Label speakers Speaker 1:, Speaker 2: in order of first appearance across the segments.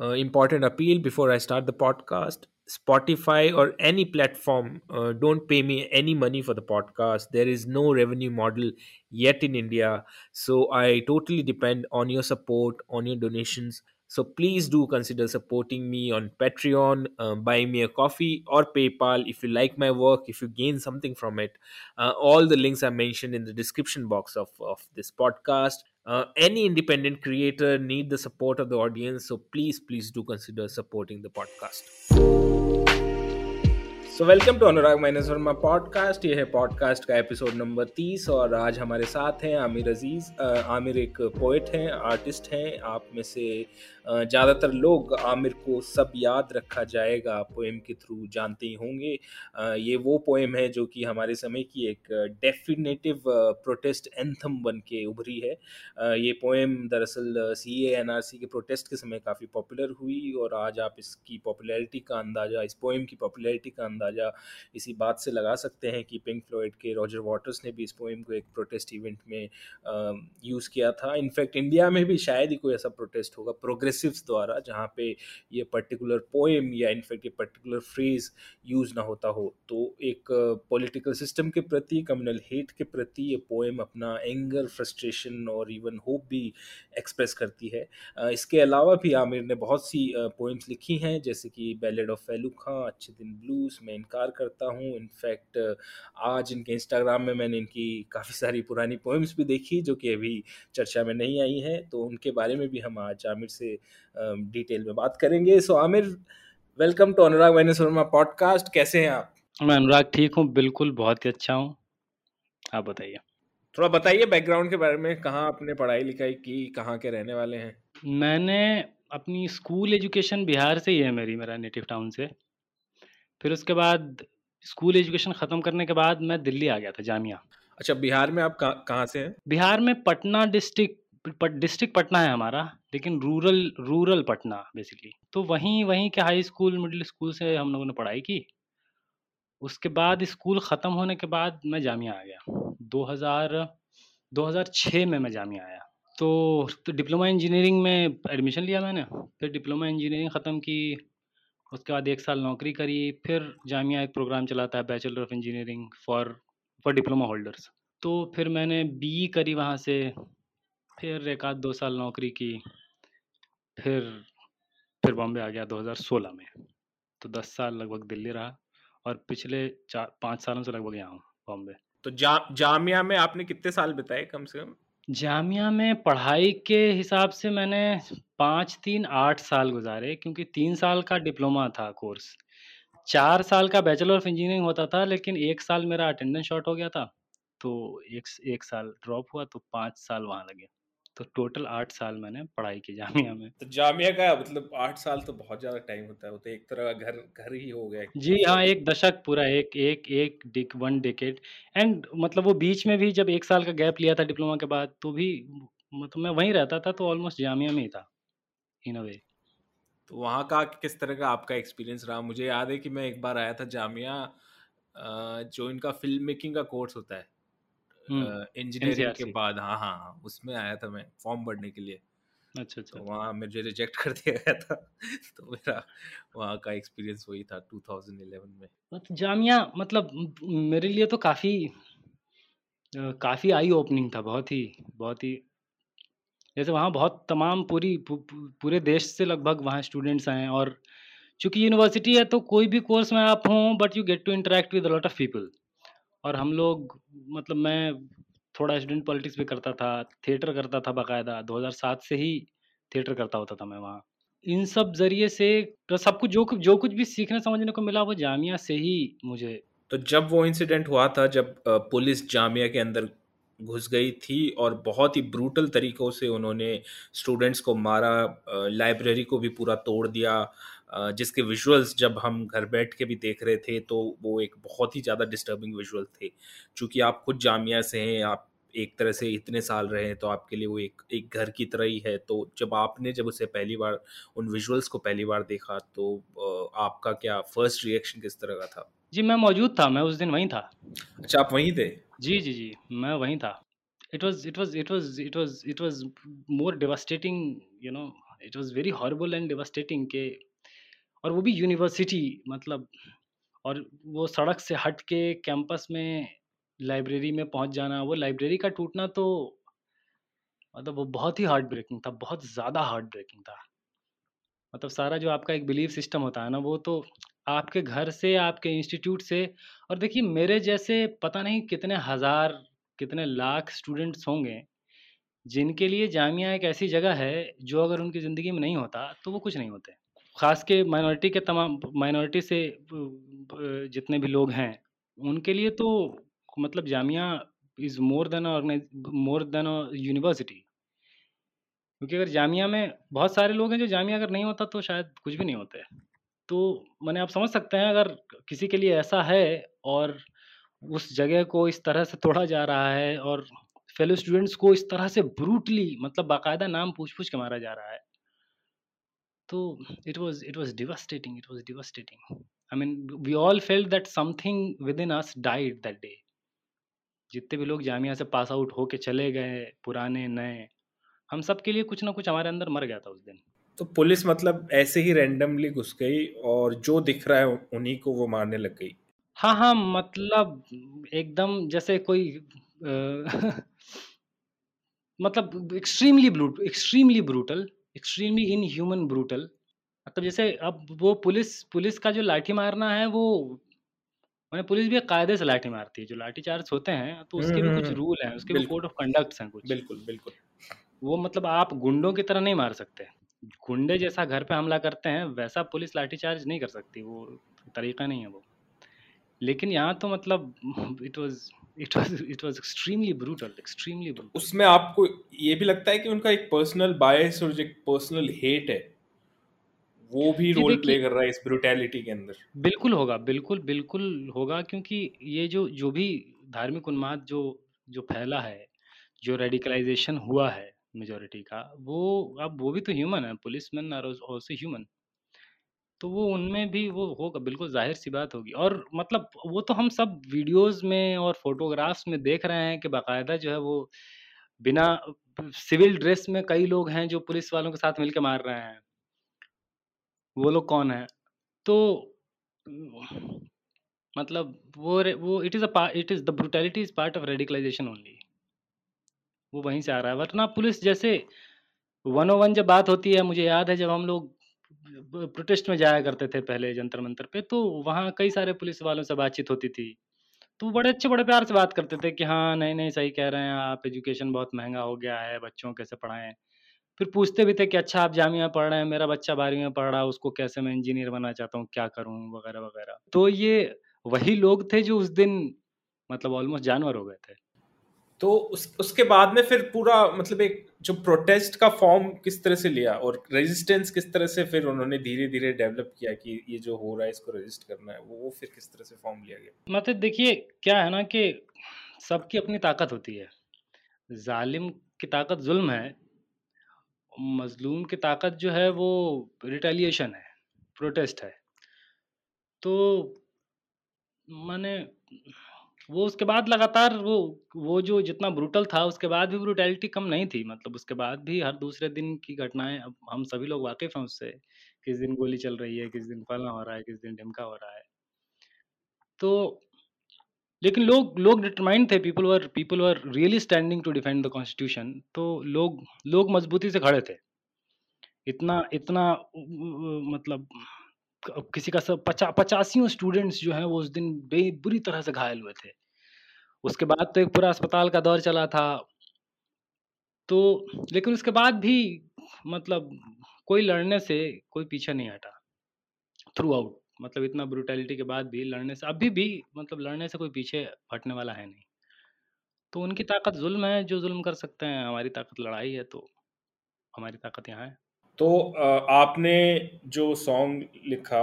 Speaker 1: uh, important appeal before I start the podcast. Spotify or any platform uh, don't pay me any money for the podcast. There is no revenue model yet in India. So I totally depend on your support, on your donations. So please do consider supporting me on Patreon, um, buying me a coffee or PayPal if you like my work, if you gain something from it. Uh, all the links are mentioned in the description box of, of this podcast. Uh, any independent creator need the support of the audience, so please, please do consider supporting the podcast. So welcome to Anurag minus Varma podcast ये है podcast का episode number तीस और आज हमारे साथ हैं आमिर अज़ीज़ आमिर एक पोइट हैं आर्टिस्ट हैं आप में से ज़्यादातर लोग आमिर को सब याद रखा जाएगा पोएम के थ्रू जानते ही होंगे। ये वो पोएम है जो कि हमारे समय की एक डेफिनेटिव प्रोटेस्ट एंथम बन के उभरी है। ये पोएम दरअसल सी एन आर सी के प्रोटेस्ट के समय काफ़ी पॉपुलर हुई और आज आप इसकी पॉपुलैरिटी का अंदाज़ा, इस पोएम की पॉपुलैरिटी का अंदाज़ा इसी बात से लगा सकते हैं कि पिंक फ्लॉइड के रॉजर वाटर्स ने भी इस पोएम को एक प्रोटेस्ट इवेंट में यूज़ किया था। इनफैक्ट इंडिया में भी शायद ही कोई ऐसा प्रोटेस्ट होगा प्रोग्रेस प्रोग्रेसिव्स द्वारा जहाँ पे ये पर्टिकुलर पोएम या इनफैक्ट ये पर्टिकुलर फ्रेज यूज़ ना होता हो तो एक पॉलिटिकल सिस्टम के प्रति कम्युनल हेट के प्रति ये पोएम अपना एंगर फ्रस्ट्रेशन और इवन होप भी एक्सप्रेस करती है। इसके अलावा भी आमिर ने बहुत सी पोएम्स लिखी हैं, जैसे कि बैलेड ऑफ़ फैलू खां अच्छे दिन ब्लूज मैं इनकार करता हूँ इनफैक्ट आज इनके इंस्टाग्राम में मैंने इनकी काफ़ी सारी पुरानी पोएम्स भी देखी, जो कि अभी चर्चा में नहीं आई हैं तो उनके बारे में भी हम आज आमिर से डिटेल में बात करेंगे। So Aamir welcome to Anurag van Sharma podcast कैसे हैं आप?
Speaker 2: मैं अनुराग ठीक हूँ बिल्कुल बहुत ही अच्छा हूँ। आप बताइए।
Speaker 1: थोड़ा बताइए बैकग्राउंड के बारे में कहाँ आपने पढ़ाई लिखाई की कहाँ के रहने वाले हैं?
Speaker 2: मैंने अपनी स्कूल एजुकेशन बिहार से ही है मेरी मेरा नेटिव टाउन से। फिर उसके बाद स्कूल एजुकेशन ख़त्म करने के बाद मैं दिल्ली आ गया था जामिया।
Speaker 1: अच्छा बिहार में आप कहाँ से हैं?
Speaker 2: बिहार में पटना डिस्ट्रिक्ट डिस्ट्रिक्ट पटना है हमारा, लेकिन रूरल रूरल पटना बेसिकली तो वहीं वहीं के हाई स्कूल मिडिल स्कूल से हम लोगों ने पढ़ाई की। उसके बाद स्कूल ख़त्म होने के बाद मैं जामिया आ गया। 2000 2006 में मैं जामिया आया। तो तो डिप्लोमा इंजीनियरिंग में एडमिशन लिया मैंने, फिर डिप्लोमा इंजीनियरिंग ख़त्म की, उसके बाद एक साल नौकरी करी, फिर जामिया एक प्रोग्राम चलाता है bachelor of engineering for for diploma holders तो फिर मैंने बीई करी वहाँ से। फिर एक आध दो साल नौकरी की फिर फिर बॉम्बे आ गया 2016 में। तो 10 साल लगभग दिल्ली रहा और पिछले चार पाँच सालों से लगभग यहाँ हूँ बॉम्बे।
Speaker 1: तो जा जामिया में आपने कितने साल बिताए कम से कम?
Speaker 2: जामिया में पढ़ाई के हिसाब से मैंने पाँच तीन आठ साल गुजारे क्योंकि तीन साल का डिप्लोमा था कोर्स। चार साल का बैचलर ऑफ़ इंजीनियरिंग होता था लेकिन एक साल मेरा अटेंडेंस शॉर्ट हो गया था तो एक एक साल ड्रॉप हुआ तो पाँच साल वहाँ लगे। तो टोटल आठ साल मैंने पढ़ाई की जामिया में।
Speaker 1: तो जामिया का मतलब आठ साल तो बहुत ज़्यादा टाइम होता है वो तो एक तरह का घर घर ही हो गया
Speaker 2: जी हाँ एक दशक पूरा एक एक एक डिक वन डिकेट एंड मतलब वो बीच में भी जब एक साल का गैप लिया था डिप्लोमा के बाद तो भी मतलब मैं वहीं रहता था तो ऑलमोस्ट जामिया में ही था इन अ वे।
Speaker 1: तो वहाँ का किस तरह का आपका एक्सपीरियंस रहा? मुझे याद है कि मैं एक बार आया था जामिया जो इनका फ़िल्म मेकिंग का कोर्स होता है। इंजीनियरिंग हम्म, के बाद हाँ हाँ उसमें आया था मैं फॉर्म भरने के लिए।
Speaker 2: अच्छा अच्छा
Speaker 1: तो वहाँ मुझे रिजेक्ट कर दिया गया था। तो मेरा वहाँ का एक्सपीरियंस वही था 2011 में।
Speaker 2: तो जामिया मतलब मेरे लिए तो काफ़ी काफ़ी आई ओपनिंग था बहुत ही बहुत ही। जैसे वहाँ बहुत तमाम पूरी पूरे देश से लगभग वहाँ स्टूडेंट्स आए हैं और चूँकि यूनिवर्सिटी है तो कोई भी कोर्स में आप हों but you get to interact with lot of people और हम लोग मतलब मैं थोड़ा स्टूडेंट पॉलिटिक्स भी करता था थिएटर करता था बाकायदा 2007 से ही थिएटर करता होता था मैं वहाँ। इन सब ज़रिए से तो सब कुछ, जो जो कुछ भी सीखने समझने को मिला वो जामिया से ही मुझे।
Speaker 1: तो जब वो इंसिडेंट हुआ था, जब पुलिस जामिया के अंदर घुस गई थी और बहुत ही ब्रूटल तरीक़ों से उन्होंने स्टूडेंट्स को मारा लाइब्रेरी को भी पूरा तोड़ दिया जिसके विजुअल्स जब हम घर बैठ के भी देख रहे थे तो वो एक बहुत ही ज़्यादा डिस्टर्बिंग विजुअल थे। चूँकि आप खुद जामिया से हैं आप एक तरह से इतने साल रहे हैं तो आपके लिए वो एक एक घर की तरह ही है। तो जब आपने जब उसे पहली बार उन विजुअल्स को पहली बार देखा तो आपका क्या फ़र्स्ट रिएक्शन किस तरह का था?
Speaker 2: जी मैं मौजूद था मैं उस दिन वहीं था।
Speaker 1: अच्छा आप वहीं थे?
Speaker 2: जी जी जी मैं वहीं था। It was it was it was it was it was more devastating you know it was very horrible and devastating के और वो भी यूनिवर्सिटी मतलब और वो सड़क से हट के कैंपस में, लाइब्रेरी में पहुँच जाना, वो लाइब्रेरी का टूटना तो मतलब वो बहुत ही हार्ट ब्रेकिंग था, बहुत ज़्यादा हार्ट ब्रेकिंग था। मतलब सारा जो आपका एक बिलीफ सिस्टम होता है ना, वो तो आपके घर से, आपके इंस्टीट्यूट से और देखिए मेरे जैसे पता नहीं कितने हज़ार, कितने लाख स्टूडेंट्स होंगे, जिनके लिए जामिया एक ऐसी जगह है जो अगर उनकी ज़िंदगी में नहीं होता तो वो कुछ नहीं होते। ख़ास के माइनॉरिटी के तमाम, माइनॉरिटी से जितने भी लोग हैं, उनके लिए तो मतलब Jamia is more than more than university क्योंकि अगर जामिया में बहुत सारे लोग हैं जो जामिया अगर नहीं होता तो शायद कुछ भी नहीं होते। तो मैंने, आप समझ सकते हैं, अगर किसी के लिए ऐसा है और उस जगह को इस तरह से तोड़ा जा रहा है और फेलो स्टूडेंट्स को इस तरह से ब्रूटली मतलब बाकायदा नाम पूछ पूछ के मारा जा रहा है तो it was it was devastating it was devastating I mean we all felt that something within us died that day जितने भी लोग जामिया से पास आउट होके चले गए पुराने नए हम सब के लिए कुछ ना कुछ हमारे अंदर मर गया था उस दिन।
Speaker 1: तो पुलिस मतलब ऐसे ही रैंडमली घुस गई और जो दिख रहा है उन्हीं को वो मारने लग गई।
Speaker 2: हाँ हाँ मतलब एकदम जैसे कोई आ, मतलब extremely brute extremely brutal extremely inhuman brutal मतलब जैसे अब वो पुलिस पुलिस का जो लाठी मारना है वो मैंने पुलिस भी कायदे से लाठी मारती है। जो लाठी चार्ज होते हैं तो उसके भी कुछ रूल हैं उसके भी कोड ऑफ़ कंडक्ट हैं कुछ।
Speaker 1: बिल्कुल बिल्कुल।
Speaker 2: वो मतलब आप गुंडों की तरह नहीं मार सकते। गुंडे जैसा घर पे हमला करते हैं वैसा पुलिस लाठी चार्ज नहीं कर सकती। वो तरीका नहीं है वो। लेकिन यहाँ तो मतलब it was it was it was extremely brutal extremely brutal
Speaker 1: उसमें आपको ये भी लगता है कि उनका एक पर्सनल बायस और जो एक पर्सनल हेट है वो भी रोल प्ले कर रहा है इस ब्रूटैलिटी के अंदर।
Speaker 2: बिल्कुल होगा बिल्कुल बिल्कुल होगा क्योंकि ये जो जो भी धार्मिक उन्माद जो जो फैला है जो रेडिकलाइजेशन हुआ है मेजोरिटी का वो अब वो भी तो ह्यूमन है policeman are also human तो वो उनमें भी वो होगा, बिल्कुल ज़ाहिर सी बात होगी। और मतलब वो तो हम सब वीडियोस में और फोटोग्राफ्स में देख रहे हैं कि बाकायदा जो है वो बिना सिविल ड्रेस में कई लोग हैं जो पुलिस वालों के साथ मिलकर मार रहे हैं। वो लोग कौन है? तो मतलब वो वो it is a it is the brutality is part of radicalization only वो वहीं से आ रहा है। वरना पुलिस जैसे वन ओ वन जब बात होती है, मुझे याद है जब हम लोग प्रोटेस्ट में जाया करते थे पहले जंतर मंतर पे तो वहाँ कई सारे पुलिस वालों से बातचीत होती थी। तो बड़े अच्छे, बड़े प्यार से बात करते थे कि हाँ नहीं नहीं, सही कह रहे हैं आप, एजुकेशन बहुत महँगा हो गया है, बच्चों कैसे पढ़ाएँ? फिर पूछते भी थे कि अच्छा आप जामिया पढ़ रहे हैं, मेरा बच्चा बारहवीं में पढ़ रहा है उसको कैसे मैं इंजीनियर बनना चाहता हूँ, क्या करूँ, वगैरह वगैरह। तो ये वही लोग थे जो उस दिन मतलब ऑलमोस्ट जानवर हो गए थे।
Speaker 1: तो उस, उसके बाद में फिर पूरा मतलब एक जो प्रोटेस्ट का फॉर्म किस तरह से लिया और रेजिस्टेंस किस तरह से फिर उन्होंने धीरे धीरे डेवलप किया कि ये जो हो रहा है, इसको रजिस्ट करना है, वो वो फिर किस तरह से फॉर्म लिया गया?
Speaker 2: मतलब देखिए, क्या है ना कि सबकी अपनी ताकत होती है। जालिम की ताकत जुल्म है, मजलूम की ताकत जो है वो रिटेलिएशन है प्रोटेस्ट है। तो मैंने वो उसके बाद लगातार वो वो जो जितना ब्रूटल था, उसके बाद भी ब्रूटैलिटी कम नहीं थी। मतलब उसके बाद भी हर दूसरे दिन की घटनाएँ, अब हम सभी लोग वाकिफ हैं उससे। किस दिन गोली चल रही है, किस दिन फलना हो रहा है, किस दिन ढिमका हो रहा है। तो लेकिन लोग लोग डिटरमाइंड थे people were people were really standing to defend the constitution तो लोग लोग मजबूती से खड़े थे। इतना इतना मतलब किसी का सब पचा, पचासियों स्टूडेंट्स जो हैं वो उस दिन बे, बुरी तरह से घायल हुए थे। उसके बाद तो एक पूरा अस्पताल का दौर चला था। तो लेकिन उसके बाद भी मतलब कोई लड़ने से कोई पीछे नहीं हटा। थ्रू आउट मतलब इतना ब्रूटैलिटी के बाद भी लड़ने से, अभी भी मतलब लड़ने से कोई पीछे हटने वाला है नहीं। तो उनकी ताकत जुल्म है, जो जुल्म कर सकते हैं, हमारी ताकत लड़ाई है तो हमारी ताकत यहाँ है।
Speaker 1: तो आपने जो सॉन्ग लिखा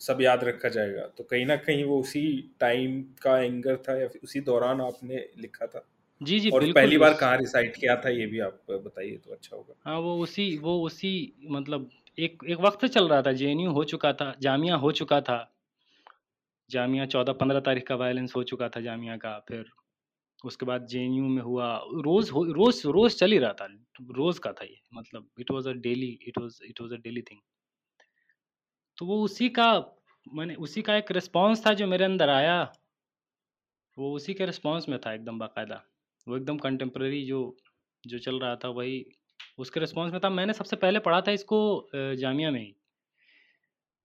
Speaker 1: सब याद रखा जाएगा। तो कहीं ना कहीं वो उसी टाइम का एंगर था या उसी दौरान आपने लिखा था?
Speaker 2: जी जी
Speaker 1: और पहली बार कहाँ रिसाइट किया था ये भी आप बताइए तो अच्छा होगा।
Speaker 2: हाँ वो उसी वो उसी मतलब एक एक वक्त चल रहा था जे हो चुका था जामिया हो चुका था। जामिया चौदह पंद्रह तारीख का वायलेंस हो चुका था जामिया का फिर उसके बाद जेएनयू में हुआ, रोज हो, रोज रोज चल ही रहा था, रोज का था ये मतलब it was a daily it was it was a daily thing तो वो उसी का, मैंने उसी का एक रिस्पॉन्स था जो मेरे अंदर आया, वो उसी के रिस्पॉन्स में था एकदम बाकायदा। वो एकदम कंटेम्प्रेरी जो जो चल रहा था वही, उसके रिस्पॉन्स में था। मैंने सबसे पहले पढ़ा था इसको जामिया में ही।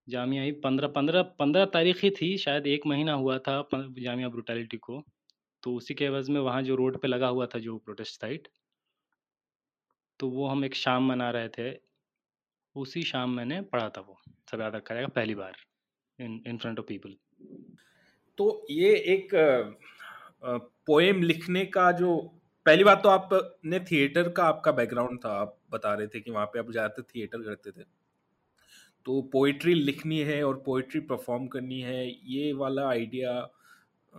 Speaker 2: जामिया ही पंद्रह पंद्रह पंद्रह तारीख ही थी, शायद एक महीना हुआ था जामिया ब्रूटैलिटी को। तो उसी के एवज़ में वहाँ जो रोड पे लगा हुआ था जो प्रोटेस्ट साइट तो वो हम एक शाम मना रहे थे। उसी शाम मैंने पढ़ा था वो, सब याद रखा जाएगा, पहली बार, in in front of people.
Speaker 1: तो ये एक पोएम लिखने का जो, पहली बात तो आपने थिएटर का आपका बैकग्राउंड था, आप बता रहे थे कि वहाँ पे आप ज़्यादातर थिएटर करते थे। तो पोइट्री लिखनी है और पोइट्री परफॉर्म करनी है, ये वाला आइडिया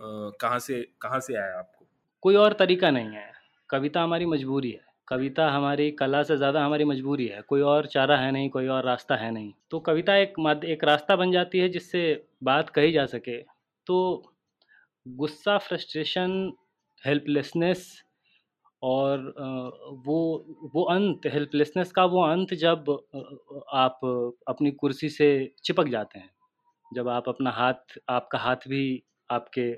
Speaker 1: कहाँ से कहाँ से आया आपको?
Speaker 2: कोई और तरीका नहीं है। कविता हमारी मजबूरी है। कविता हमारी, कला से ज़्यादा हमारी मजबूरी है। कोई और चारा है नहीं, कोई और रास्ता है नहीं। तो कविता एक मद, एक रास्ता बन जाती है जिससे बात कही जा सके। तो गुस्सा, फ्रस्ट्रेशन, हेल्पलेसनेस और वो वो अंत, हेल्पलेसनेस का वो अंत जब आप अपनी कुर्सी से चिपक जाते हैं। जब आप अपना हाथ, आपका हाथ भी आपके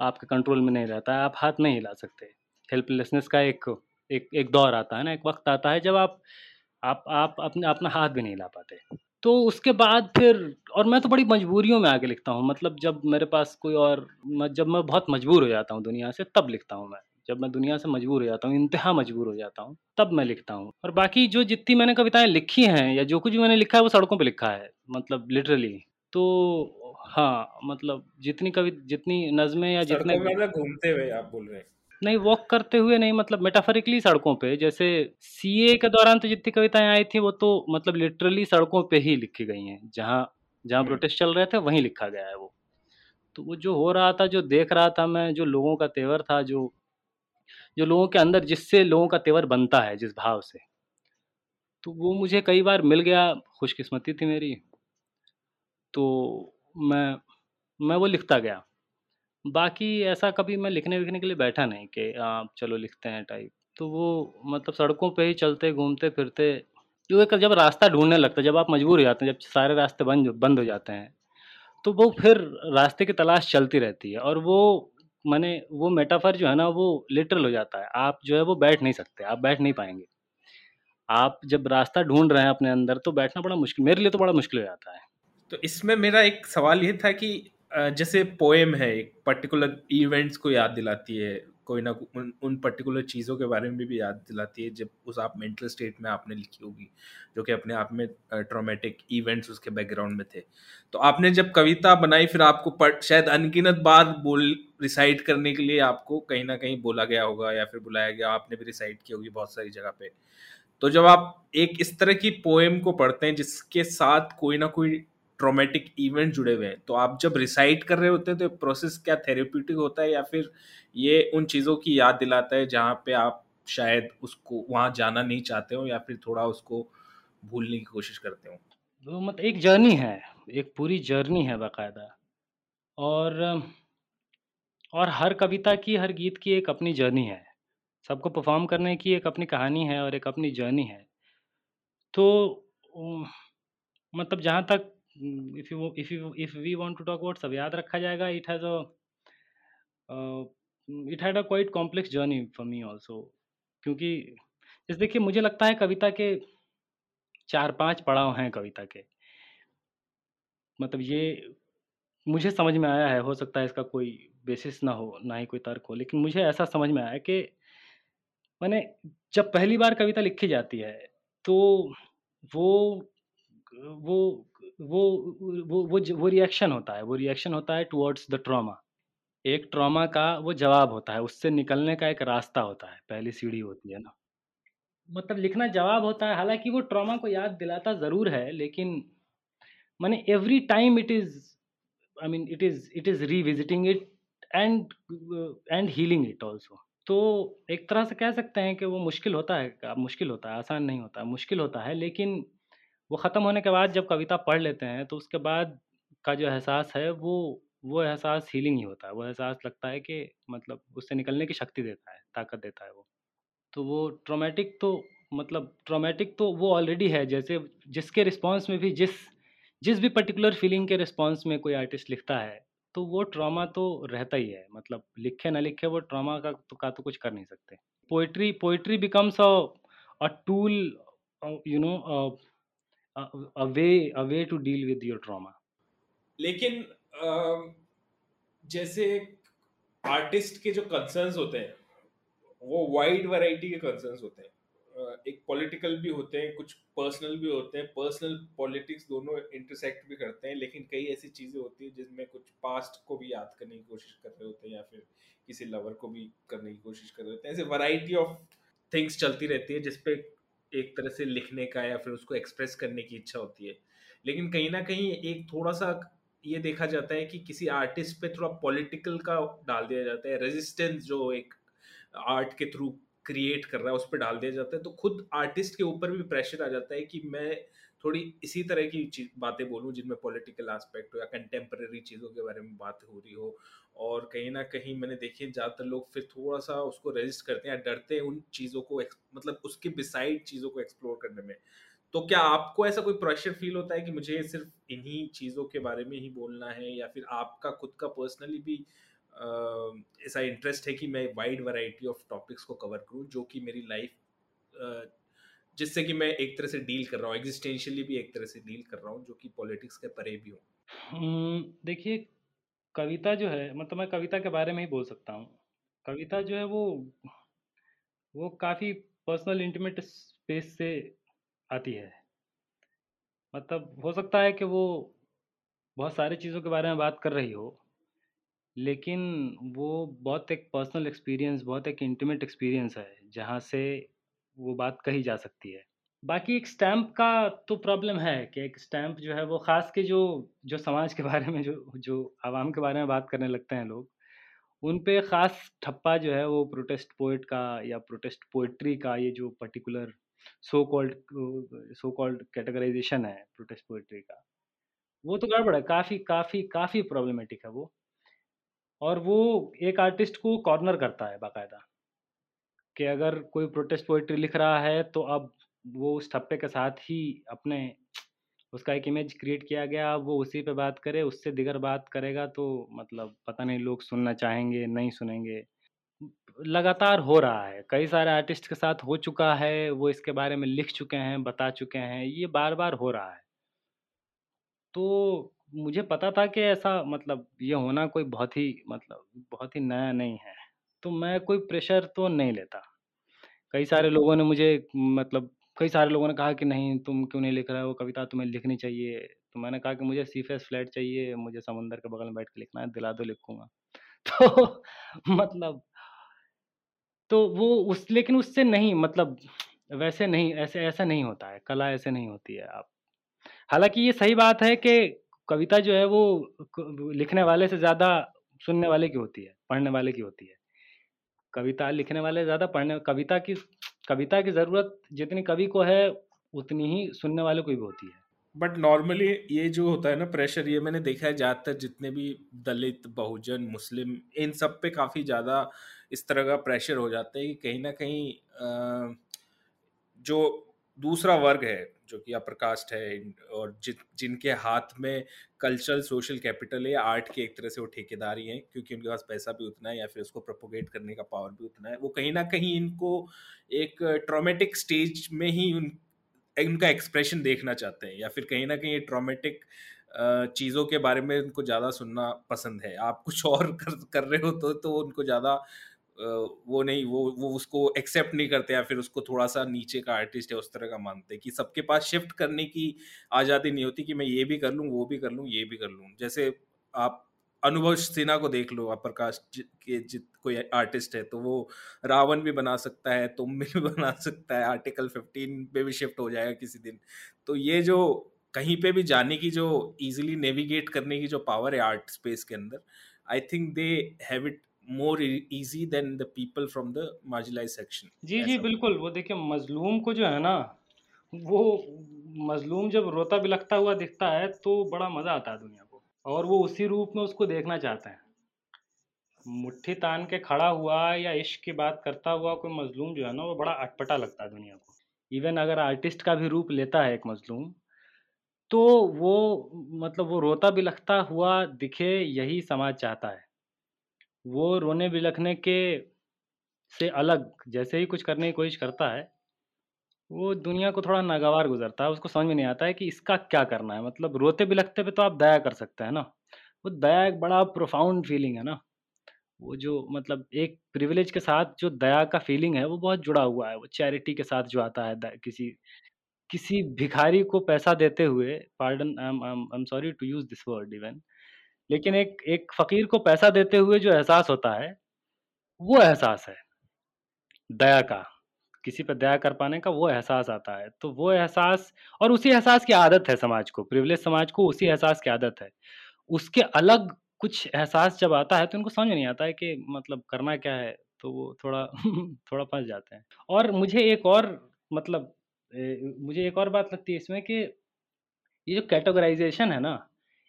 Speaker 2: आपके कंट्रोल में नहीं रहता है, आप हाथ नहीं हिला सकते। हेल्पलेसनेस का एक एक एक दौर आता है ना, एक वक्त आता है जब आप आप आप अपने, अपना हाथ भी नहीं हिला पाते। तो उसके बाद फिर, और मैं तो बड़ी मजबूरियों में आके लिखता हूँ मतलब जब मेरे पास कोई और जब मैं बहुत मजबूर हो जाता हूँ दुनिया से, तब लिखता हूँ मैं। जब मैं दुनिया से मजबूर हो जाता हूँ, इंतहा मजबूर हो जाता हूँ, तब मैं लिखता हूँ। और बाकी जो जितनी मैंने कविताएँ लिखी हैं या जो कुछ भी मैंने लिखा है, वो सड़कों पर लिखा है मतलब लिटरली तो हाँ मतलब जितनी कवि जितनी नज़में या जितने
Speaker 1: मतलब घूमते हुए आप बोल रहे हैं?
Speaker 2: नहीं वॉक करते हुए नहीं मतलब मेटाफरिकली सड़कों पे। जैसे सीए के दौरान तो जितनी कविताएँ आई थी वो तो मतलब लिटरली सड़कों पे ही लिखी गई हैं। जहाँ जहाँ प्रोटेस्ट हम्म। चल रहे थे वहीं लिखा गया है वो। तो वो जो हो रहा था जो देख रहा था मैं जो लोगों का तेवर था जो जो लोगों के अंदर जिससे लोगों का तेवर बनता है जिस भाव से तो वो मुझे कई बार मिल गया खुशकिस्मती थी मेरी। तो मैं मैं वो लिखता गया। बाकी ऐसा कभी मैं लिखने विखने के लिए बैठा नहीं कि आप चलो लिखते हैं टाइप तो वो मतलब सड़कों पे ही चलते, घूमते, फिरते जो एक जब रास्ता ढूँढने लगता है जब आप मजबूर हो जाते हैं, जब सारे रास्ते बंद बंद हो जाते हैं तो वो फिर रास्ते की तलाश चलती रहती है। और वो मैंने वो मेटाफर जो है ना, वो लिटरल हो जाता है। आप जो है वो बैठ नहीं सकते, आप बैठ नहीं पाएँगे। आप जब रास्ता ढूंढ रहे हैं अपने अंदर तो बैठना बड़ा मुश्किल, मेरे लिए तो बड़ा मुश्किल हो जाता है।
Speaker 1: तो इसमें मेरा एक सवाल ये था कि जैसे पोएम है एक पर्टिकुलर इवेंट्स को याद दिलाती है कोई ना उन, उन पर्टिकुलर चीज़ों के बारे में भी याद दिलाती है जब उस आप मेंटल स्टेट में आपने लिखी होगी जो कि अपने आप में ट्रोमेटिक इवेंट्स उसके बैकग्राउंड में थे। तो आपने जब कविता बनाई फिर आपको पढ़ शायद अनगिनत बार बोल रिसाइट करने के लिए आपको कहीं ना कहीं बोला गया होगा या फिर बुलाया गया आपने भी रिसाइट की होगी बहुत सारी जगह पे। तो जब आप एक इस तरह की पोएम को पढ़ते हैं जिसके साथ कोई ना कोई ट्रोमेटिक इवेंट जुड़े हुए हैं। तो आप जब रिसाइट कर रहे होते हैं तो प्रोसेस क्या थेरेप्यूटिक होता है या फिर ये उन चीज़ों की याद दिलाता है जहाँ पे आप शायद उसको, वहाँ जाना नहीं चाहते हो या फिर थोड़ा उसको भूलने की कोशिश करते हो?
Speaker 2: वो मतलब एक जर्नी है, एक पूरी जर्नी है बाकायदा। और और हर कविता की, हर गीत की एक अपनी जर्नी है। सबको परफॉर्म करने की एक अपनी कहानी है और एक अपनी जर्नी है। तो मतलब जहाँ तक if you if you if we want to talk about सब याद रखा जाएगा। It has it had a quite complex journey for me also क्योंकि, जैसे देखिए, मुझे लगता है कविता के चार पाँच पड़ाव हैं कविता के। मतलब ये मुझे समझ में आया है, हो सकता है इसका कोई बेसिस ना हो, ना ही कोई तर्क हो, लेकिन मुझे ऐसा समझ में आया कि मैंने जब पहली बार कविता लिखी जाती है तो वो वो वो वो वो वो रिएक्शन होता है, वो रिएक्शन होता है टुवर्ड्स द ट्रॉमा एक ट्रॉमा का वो जवाब होता है, उससे निकलने का एक रास्ता होता है, पहली सीढ़ी होती है ना। मतलब लिखना जवाब होता है, हालाँकि वो ट्रॉमा को याद दिलाता ज़रूर है, लेकिन मैंने every time it is I mean it is it is revisiting it and and healing it also तो एक तरह से कह सकते हैं कि वो मुश्किल होता है, मुश्किल होता है, आसान नहीं होता, मुश्किल होता है, लेकिन वो ख़त्म होने के बाद जब कविता पढ़ लेते हैं तो उसके बाद का जो एहसास है, वो वो एहसास हीलिंग ही होता है। वो एहसास लगता है कि मतलब उससे निकलने की शक्ति देता है, ताकत देता है वो। तो वो ट्रॉमेटिक तो मतलब ट्रॉमेटिक तो वो ऑलरेडी है, जैसे जिसके रिस्पॉन्स में भी जिस जिस भी पर्टिकुलर फीलिंग के रिस्पॉन्स में कोई आर्टिस्ट लिखता है तो वो ट्रॉमा तो रहता ही है। मतलब लिखे ना लिखे वो ट्रॉमा का तो का तो कुछ कर नहीं सकते। Poetry poetry becomes a tool you know way a way to deal with your trauma
Speaker 1: लेकिन अ, जैसे आर्टिस्ट के जो कंसर्न्स होते हैं वो वाइड वैरायटी के कंसर्न्स होते हैं। एक पॉलिटिकल भी होते हैं कुछ पर्सनल भी होते हैं। पर्सनल पॉलिटिक्स दोनों इंटरसेक्ट भी करते हैं लेकिन कई ऐसी चीज़ें होती हैं जिसमें कुछ पास्ट को भी याद करने की कोशिश कर रहे होते हैं या फिर किसी लवर को भी करने की कोशिश कर रहे होते हैं। ऐसे वैरायटी ऑफ़ थिंग्स चलती रहती है जिसपे एक तरह से लिखने का या फिर उसको एक्सप्रेस करने की इच्छा होती है। लेकिन कहीं ना कहीं एक थोड़ा सा ये देखा जाता है कि किसी आर्टिस्ट पे थोड़ा पॉलिटिकल का डाल दिया जाता है रेजिस्टेंस जो एक आर्ट के थ्रू क्रिएट कर रहा है, उस पर डाल दिया जाता है। तो खुद आर्टिस्ट के ऊपर भी प्रेशर आ जाता है कि मैं थोड़ी इसी तरह की बातें बोलूँ जिनमें पॉलिटिकल एस्पेक्ट हो या कंटेम्प्रेरी चीज़ों के बारे में बात हो रही हो और कहीं ना कहीं मैंने देखी ज़्यादातर लोग फिर थोड़ा सा उसको रजिस्ट करते हैं डरते हैं उन चीज़ों को मतलब उसके बिसाइड चीज़ों को एक्सप्लोर करने में। तो क्या आपको ऐसा कोई प्रेशर फील होता है कि मुझे सिर्फ़ इन्हीं चीज़ों के बारे में ही बोलना है या फिर आपका खुद का पर्सनली भी ऐसा इंटरेस्ट है कि मैं वाइड वैरायटी ऑफ़ टॉपिक्स को कवर करूँ जो कि मेरी लाइफ जिससे कि मैं एक तरह से डील कर रहा हूँ एग्जिस्टेंशियली भी एक तरह से डील कर रहा हूँ जो कि पॉलिटिक्स के परे भी हो?
Speaker 2: हम्म, देखिए कविता जो है मतलब मैं कविता के बारे में ही बोल सकता हूँ। कविता जो है वो वो काफ़ी पर्सनल इंटीमेट स्पेस से आती है। मतलब हो सकता है कि वो बहुत सारी चीज़ों के बारे में बात कर रही हो, लेकिन वो बहुत एक पर्सनल एक्सपीरियंस बहुत एक इंटीमेट एक्सपीरियंस है, जहाँ से वो बात कही जा सकती है। बाकी एक स्टैम्प का तो प्रॉब्लम है कि एक स्टैम्प जो है वो ख़ास के जो जो समाज के बारे में जो जो आवाम के बारे में बात करने लगते हैं लोग, उन पे ख़ास ठप्पा जो है वो प्रोटेस्ट पोइट का या प्रोटेस्ट पोइट्री का ये जो particular so called so called categorization है प्रोटेस्ट पोइट्री का, वो तो गड़बड़ है, काफ़ी काफ़ी काफ़ी प्रॉब्लमेटिक है वो। और वो एक आर्टिस्ट को कॉर्नर करता है बाकायदा, कि अगर कोई प्रोटेस्ट पोइट्री लिख रहा है तो अब वो उस ठप्पे के साथ ही अपने उसका एक इमेज क्रिएट किया गया अब वो उसी पे बात करे उससे दिगर बात करेगा तो मतलब पता नहीं लोग सुनना चाहेंगे नहीं सुनेंगे। लगातार हो रहा है कई सारे आर्टिस्ट के साथ हो चुका है वो इसके बारे में लिख चुके हैं बता चुके हैं ये बार बार हो रहा है। तो मुझे पता था कि ऐसा मतलब ये होना कोई बहुत ही मतलब बहुत ही नया नहीं है तो मैं कोई प्रेशर तो नहीं लेता। कई सारे लोगों ने मुझे मतलब कई सारे लोगों ने कहा कि नहीं, तुम क्यों नहीं लिख रहे हो? कविता तुम्हें लिखनी चाहिए। तो मैंने कहा कि मुझे सीफेस फ्लैट चाहिए, मुझे समंदर के बगल में बैठ के लिखना है, दिला दो, लिखूँगा। तो मतलब तो वो उस, लेकिन उससे नहीं मतलब वैसे नहीं, ऐसे, ऐसा नहीं होता है, कला ऐसे नहीं होती है। आप, हालाँकि ये सही बात है कि कविता जो है वो लिखने वाले से ज़्यादा सुनने वाले की होती है, पढ़ने वाले की होती है। कविता लिखने वाले ज़्यादा पढ़ने, कविता की कविता की ज़रूरत जितनी कवि को है, उतनी ही सुनने वाले को भी होती है।
Speaker 1: बट नॉर्मली ये जो होता है ना प्रेशर ये मैंने देखा है ज़्यादातर जितने भी दलित, बहुजन, मुस्लिम, इन सब पे काफ़ी ज़्यादा इस तरह का प्रेशर हो जाता है कि कहीं ना कहीं जो दूसरा वर्ग है जो कि अपर कास्ट है और जि, जिनके हाथ में कल्चरल सोशल कैपिटल है आर्ट की एक तरह से वो ठेकेदारी हैं क्योंकि उनके पास पैसा भी उतना है या फिर उसको प्रोपोगेट करने का पावर भी उतना है वो कहीं ना कहीं इनको एक ट्रोमेटिक स्टेज में ही उन उनका एक्सप्रेशन देखना चाहते हैं या फिर कहीं ना कहीं ट्रोमेटिक चीज़ों के बारे में उनको ज़्यादा सुनना पसंद है। आप कुछ और कर कर रहे हो तो तो उनको ज़्यादा वो नहीं, वो वो उसको एक्सेप्ट नहीं करते या फिर उसको थोड़ा सा नीचे का आर्टिस्ट है उस तरह का मानते हैं कि सबके पास शिफ्ट करने की आज़ादी नहीं होती कि मैं ये भी कर लूँ, वो भी कर लूँ, ये भी कर लूँ। जैसे आप अनुभव सिन्हा को देख लो, आप प्रकाश के जित कोई आर्टिस्ट है तो वो रावण भी बना सकता है तुम भी बना सकता है आर्टिकल फिफ्टीन पे भी शिफ्ट हो जाएगा किसी दिन। तो ये जो कहीं पे भी जाने की जो इजीली नेविगेट करने की जो पावर है आर्ट स्पेस के अंदर I think they have it more easy than the people from the marginalize section
Speaker 2: जी जी बिल्कुल। वो देखिए मजलूम को जो है ना वो मजलूम जब रोता बिलखता हुआ दिखता है तो बड़ा मज़ा आता है दुनिया को। और वो उसी रूप में उसको देखना चाहते हैं। मुट्ठी तान के खड़ा हुआ या इश्क की बात करता हुआ कोई मजलूम जो है ना वो बड़ा अटपटा लगता है दुनिया को। इवन अगर आर्टिस्ट का भी रूप लेता है एक मजलूम तो वो मतलब वो रोता बिलखता हुआ दिखे यही समाज चाहता है। वो रोने बिलखने के से अलग, जैसे ही कुछ करने की कोशिश करता है, वो दुनिया को थोड़ा नागवार गुजरता है। उसको समझ में नहीं आता है कि इसका क्या करना है। मतलब रोते बिलखते पे तो आप दया कर सकते हैं ना। वो दया एक बड़ा प्रोफाउंड फीलिंग है ना। वो जो मतलब एक प्रिविलेज के साथ जो दया का फीलिंग है, वो बहुत जुड़ा हुआ है। वो चैरिटी के साथ जो आता है किसी किसी भिखारी को पैसा देते हुए pardon I am sorry to use this word even लेकिन एक एक फकीर को पैसा देते हुए जो एहसास होता है वो एहसास है। दया का किसी पर दया कर पाने का वो एहसास आता है। तो वो एहसास और उसी एहसास की आदत है समाज को प्रिविलेज समाज को उसी एहसास की आदत है। उसके अलग कुछ एहसास जब आता है तो उनको समझ नहीं आता है कि मतलब करना क्या है तो वो थोड़ा थोड़ा फंस जाते हैं। और मुझे एक और मतलब ए, मुझे एक और बात लगती है इसमें कि ये जो कैटेगराइजेशन है ना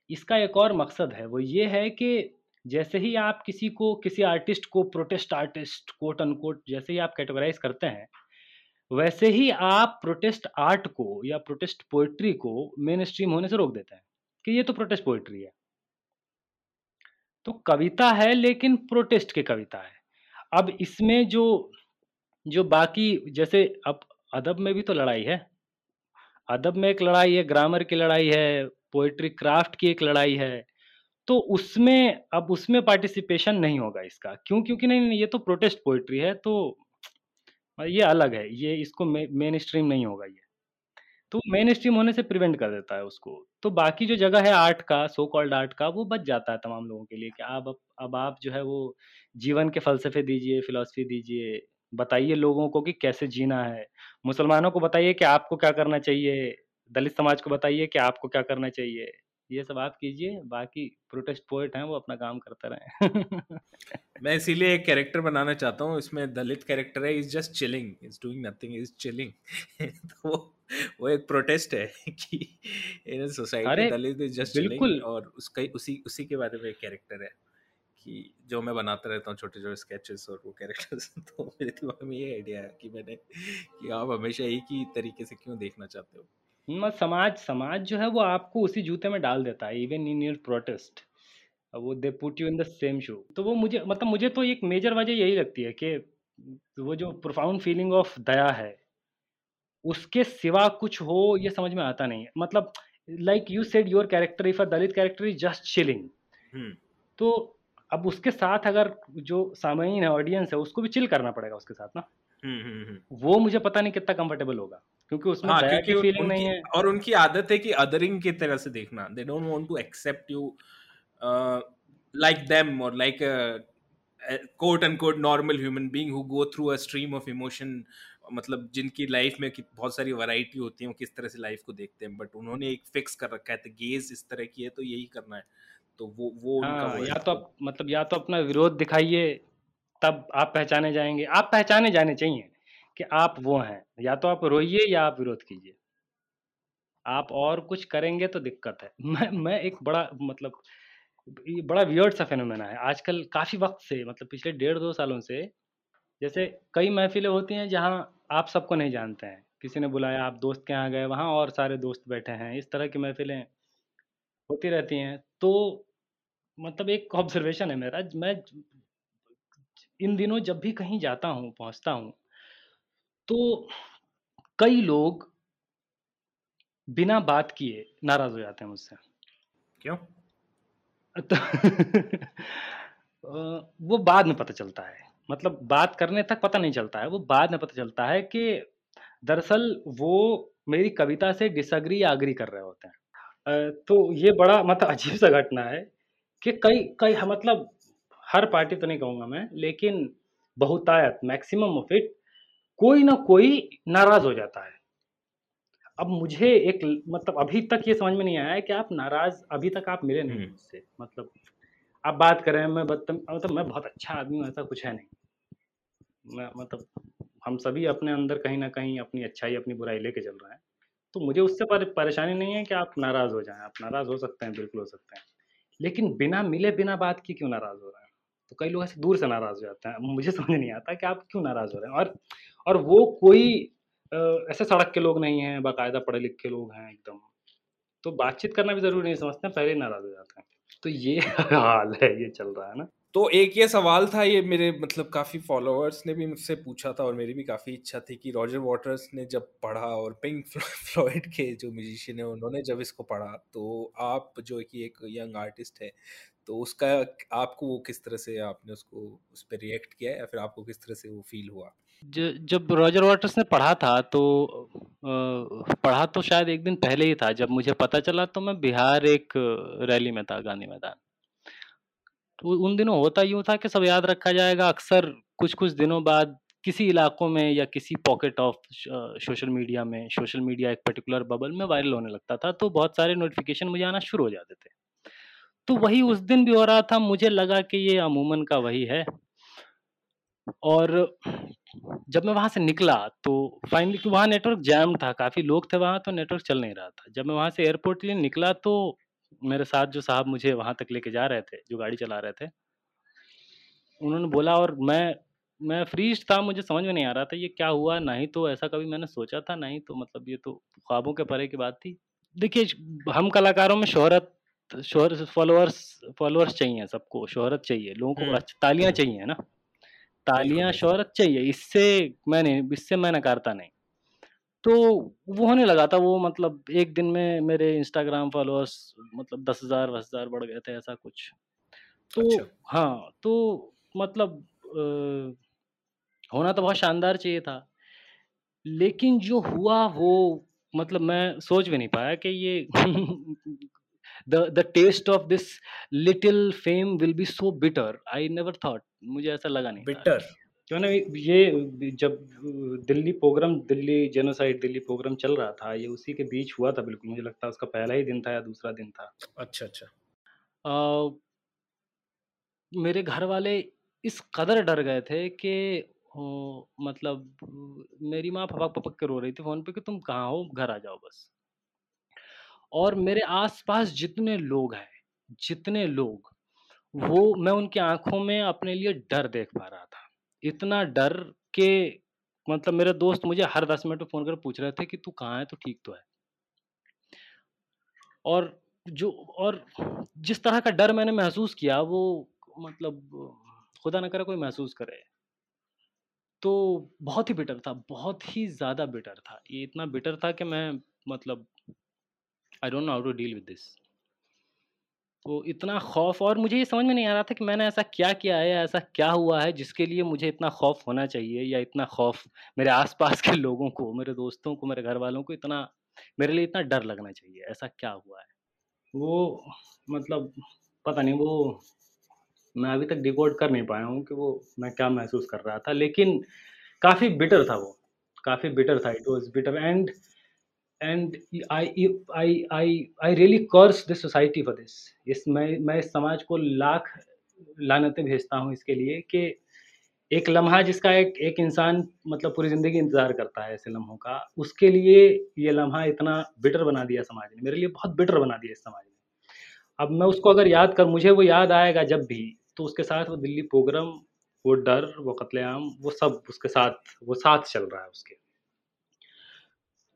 Speaker 2: इसका एक और मकसद है, वो ये है कि जैसे ही आप किसी को, किसी आर्टिस्ट को, प्रोटेस्ट आर्टिस्ट कोट अनकोट जैसे ही आप कैटेगराइज करते हैं, वैसे ही आप प्रोटेस्ट आर्ट को या प्रोटेस्ट पोइट्री को मेन स्ट्रीम होने से रोक देते हैं कि ये तो प्रोटेस्ट पोइट्री है। तो कविता है, लेकिन प्रोटेस्ट की कविता है। अब इसमें जो जो बाकी, जैसे अब अदब में भी तो लड़ाई है। अदब में एक लड़ाई है, ग्रामर की लड़ाई है पोइट्री क्राफ्ट की एक लड़ाई है तो उसमें, अब उसमें पार्टिसिपेशन नहीं होगा इसका। क्यों? क्योंकि नहीं नहीं, ये तो प्रोटेस्ट पोइट्री है तो ये अलग है, ये इसको मेन स्ट्रीम नहीं होगा ये। तो मेन स्ट्रीम होने से प्रिवेंट कर देता है उसको। तो बाकी जो जगह है आर्ट का सो कॉल्ड आर्ट का, वो बच जाता है तमाम लोगों के लिए कि आप, अब अब आप जो है वो जीवन के फलसफे दीजिए फिलोसफी दीजिए, बताइए लोगों को कि कैसे जीना है। मुसलमानों को बताइए कि आपको क्या करना चाहिए। दलित समाज को बताइए कि आपको क्या करना चाहिए। ये सब आप कीजिए बाकी प्रोटेस्ट पोइट हैं वो अपना काम करते रहे।
Speaker 1: मैं इसीलिए एक कैरेक्टर बनाना चाहता हूँ इसमें दलित कैरेक्टर है is just chilling is doing nothing is chilling. तो वो वो एक प्रोटेस्ट है कि in society Dalit is just chilling और उसका उसी उसी के बारे में एक कैरेक्टर है कि जो मैं बनाता रहता हूँ छोटे छोटे स्केचेस और वो कैरेक्टर्स तो मेरे दिमाग में ये आइडिया है कि मैंने कि आप हमेशा एक ही तरीके से क्यों देखना चाहते हो?
Speaker 2: समाज समाज जो है वो आपको उसी जूते में डाल देता है इवन इन योर प्रोटेस्ट वो they put you in the same shoe तो वो मुझे मतलब मुझे तो एक मेजर वजह यही लगती है कि वो जो प्रोफाउंड फीलिंग ऑफ़ दया है उसके सिवा कुछ हो ये समझ में आता नहीं है। मतलब like you said your character if a Dalit character is just chilling तो अब उसके साथ अगर जो सामयीन है ऑडियंस है उसको भी चिल करना पड़ेगा उसके साथ ना। हम्म, हम्म, हम्म। वो मुझे पता नहीं कितना कंफर्टेबल होगा। क्योंकि उसमें हाँ, दया की फीलिंग नहीं है।
Speaker 1: और उनकी आदत है कि अदरिंग की तरह से देखना। They don't want to accept you like them और like quote and quote normal human being who go through a stream of emotion मतलब जिनकी लाइफ में बहुत सारी वैरायटी होती है वो किस तरह से लाइफ को देखते हैं। बट उन्होंने एक फिक्स कर रखा है तो गेज इस तरह की है तो यही करना है। तो वो वो
Speaker 2: हाँ, उनका वो या तो आप मतलब या तो अपना विरोध दिखाइए तब आप पहचाने जाएँगे। आप पहचाने जाने चाहिए। कि आप वो हैं, या तो आप रोइए या आप विरोध कीजिए। आप और कुछ करेंगे तो दिक्कत है। मैं मैं एक बड़ा मतलब ये बड़ा वियर्ड सा फेनोमेना है। आजकल काफ़ी वक्त से मतलब पिछले डेढ़ दो सालों से, जैसे कई महफिलें होती हैं जहाँ आप सबको नहीं जानते हैं। किसी ने बुलाया, आप दोस्त के यहाँ गए, वहाँ और सारे दोस्त बैठे हैं। इस तरह की महफिलें होती रहती हैं। तो मतलब एक ऑब्जर्वेशन है मेरा, मैं इन दिनों जब भी कहीं जाता हूँ, पहुँचता हूँ तो कई लोग बिना बात किए नाराज़ हो जाते हैं मुझसे।
Speaker 1: क्यों?
Speaker 2: तो वो बाद में पता चलता है। मतलब बात करने तक पता नहीं चलता है। वो बाद में पता चलता है कि दरअसल वो मेरी कविता से डिसअग्री या अग्री कर रहे होते हैं। तो ये बड़ा मतलब अजीब सा घटना है कि कई कई मतलब हर पार्टी तो नहीं कहूँगा मैं लेकिन बहुतायत मैक्सिमम ऑफ़ इट कोई ना कोई नाराज़ हो जाता है। अब मुझे एक मतलब अभी तक ये समझ में नहीं आया है कि आप नाराज़ अभी तक आप मिले नहीं मुझसे मतलब आप बात करें मैं मतलब मैं बहुत अच्छा आदमी हूँ ऐसा कुछ है नहीं। मैं मतलब हम सभी अपने अंदर कहीं ना कहीं अपनी अच्छाई अपनी बुराई लेके चल रहे हैं। तो मुझे उससे परेशानी नहीं है कि आप नाराज़ हो जाएँ। आप नाराज़ हो सकते हैं बिल्कुल हो सकते हैं। लेकिन बिना मिले बिना बात किए क्यों नाराज़ हो रहे हैं? तो कई लोग ऐसे दूर से नाराज़ हो जाते हैं। मुझे समझ नहीं आता कि आप क्यों नाराज़ हो रहे हैं। और और वो कोई ऐसे सड़क के लोग नहीं हैं, बाकायदा पढ़े लिखे लोग हैं एकदम। तो बातचीत करना भी ज़रूरी नहीं, समझते हैं, पहले ही नाराज़ हो जाते हैं। तो ये हाल है, ये चल रहा है ना।
Speaker 1: तो एक ये सवाल था, ये मेरे मतलब काफ़ी फॉलोअर्स ने भी मुझसे पूछा था और मेरी भी काफ़ी इच्छा थी कि रॉजर वाटर्स ने जब पढ़ा और पिंक फ्लॉयड के जो म्यूजिशियन है, उन्होंने जब इसको पढ़ा तो आप जो कि एक यंग आर्टिस्ट है तो उसका आपको वो किस तरह से आपने उसको उस पर रिएक्ट किया या फिर आपको किस तरह से वो फील हुआ?
Speaker 2: जब रॉजर वाटर्स ने पढ़ा था तो पढ़ा तो शायद एक दिन पहले ही था, जब मुझे पता चला तो मैं बिहार एक रैली में था, गांधी मैदान। तो उन दिनों होता यूँ था कि सब याद रखा जाएगा, अक्सर कुछ कुछ दिनों बाद किसी इलाकों में या किसी पॉकेट ऑफ़ सोशल मीडिया में, सोशल मीडिया एक पर्टिकुलर बबल में वायरल होने लगता था तो बहुत सारे नोटिफिकेशन मुझे आना शुरू हो जाते थे। तो वही उस दिन भी हो रहा था, मुझे लगा कि ये अमूमन का वही है। और जब मैं वहाँ से निकला तो फाइनली कि वहाँ नेटवर्क जैम था, काफ़ी लोग थे वहाँ तो नेटवर्क चल नहीं रहा था। जब मैं वहाँ से एयरपोर्ट के लिए निकला तो मेरे साथ जो साहब मुझे वहाँ तक लेके जा रहे थे जो गाड़ी चला रहे थे उन्होंने बोला और मैं मैं फ्रीज था मुझे समझ में नहीं आ रहा था ये क्या हुआ? नहीं तो ऐसा कभी मैंने सोचा था नहीं तो मतलब ये तो ख्वाबों के परे की बात थी। देखिए हम कलाकारों में शोहरत शोहरत फॉलोअर्स फॉलोअर्स चाहिए सबको शोहरत चाहिए लोगों को तालियाँ चाहिए ना? तालियाँ शोहरत चाहिए इससे मैंने इससे मैं नकारता नहीं। तो वो होने लगा था वो मतलब एक दिन में मेरे इंस्टाग्राम फॉलोअर्स मतलब दस हज़ार दस हज़ार बढ़ गए थे ऐसा कुछ। तो अच्छा। हाँ तो मतलब आ, होना तो बहुत शानदार चाहिए था। लेकिन जो हुआ वो मतलब मैं सोच भी नहीं पाया कि ये the the taste of this little fame will be so bitter I never thought मुझे ऐसा लगा नहीं
Speaker 1: बिटर
Speaker 2: क्यों ना ये जब Delhi program Delhi genocide Delhi program चल रहा था ये उसी के बीच हुआ था बिल्कुल मुझे लगता है उसका पहला ही दिन था या दूसरा दिन था।
Speaker 1: अच्छा अच्छा।
Speaker 2: आ, मेरे घर वाले इस कदर डर गए थे कि मतलब मेरी माँ फपक पपक के रो रही थी फ़ोन पे कि तुम कहाँ हो? घर आ जाओ बस। और मेरे आसपास जितने लोग हैं जितने लोग वो मैं उनकी आँखों में अपने लिए डर देख पा रहा था। इतना डर के मतलब मेरे दोस्त मुझे हर दस मिनट में फ़ोन कर पूछ रहे थे कि तू कहाँ है? तो ठीक तो है। और जो और जिस तरह का डर मैंने महसूस किया, वो मतलब खुदा ना करे कोई महसूस करे। तो बहुत ही बिटर था, बहुत ही ज़्यादा बिटर था। ये इतना बिटर था कि मैं मतलब I don't know how to deal with this तो इतना खौफ, और मुझे ये समझ में नहीं आ रहा था कि मैंने ऐसा क्या किया है, ऐसा क्या हुआ है जिसके लिए मुझे इतना खौफ होना चाहिए या इतना खौफ मेरे आसपास के लोगों को, मेरे दोस्तों को, मेरे घर वालों को इतना, मेरे लिए इतना डर लगना चाहिए, ऐसा क्या हुआ है? वो मतलब पता नहीं, वो मैं अभी तक डिकोड कर नहीं पाया हूँ कि वो मैं क्या महसूस कर रहा था, लेकिन काफ़ी बिटर था वो, काफ़ी बिटर था it was bitter and and I I I I really curse this society for this इस मैं मैं इस समाज को लाख लानतें भेजता हूँ इसके लिए कि एक लम्हा जिसका एक एक इंसान मतलब पूरी ज़िंदगी इंतज़ार करता है ऐसे लम्हों का, उसके लिए ये लम्हा इतना बिटर बना दिया समाज ने, मेरे लिए बहुत बिटर बना दिया इस समाज ने। अब मैं उसको अगर याद कर, मुझे वो याद आएगा जब भी तो उसके साथ वो दिल्ली प्रोग्राम वो डर, वो कत्लेआम, वो सब उसके साथ, वो साथ चल रहा है उसके।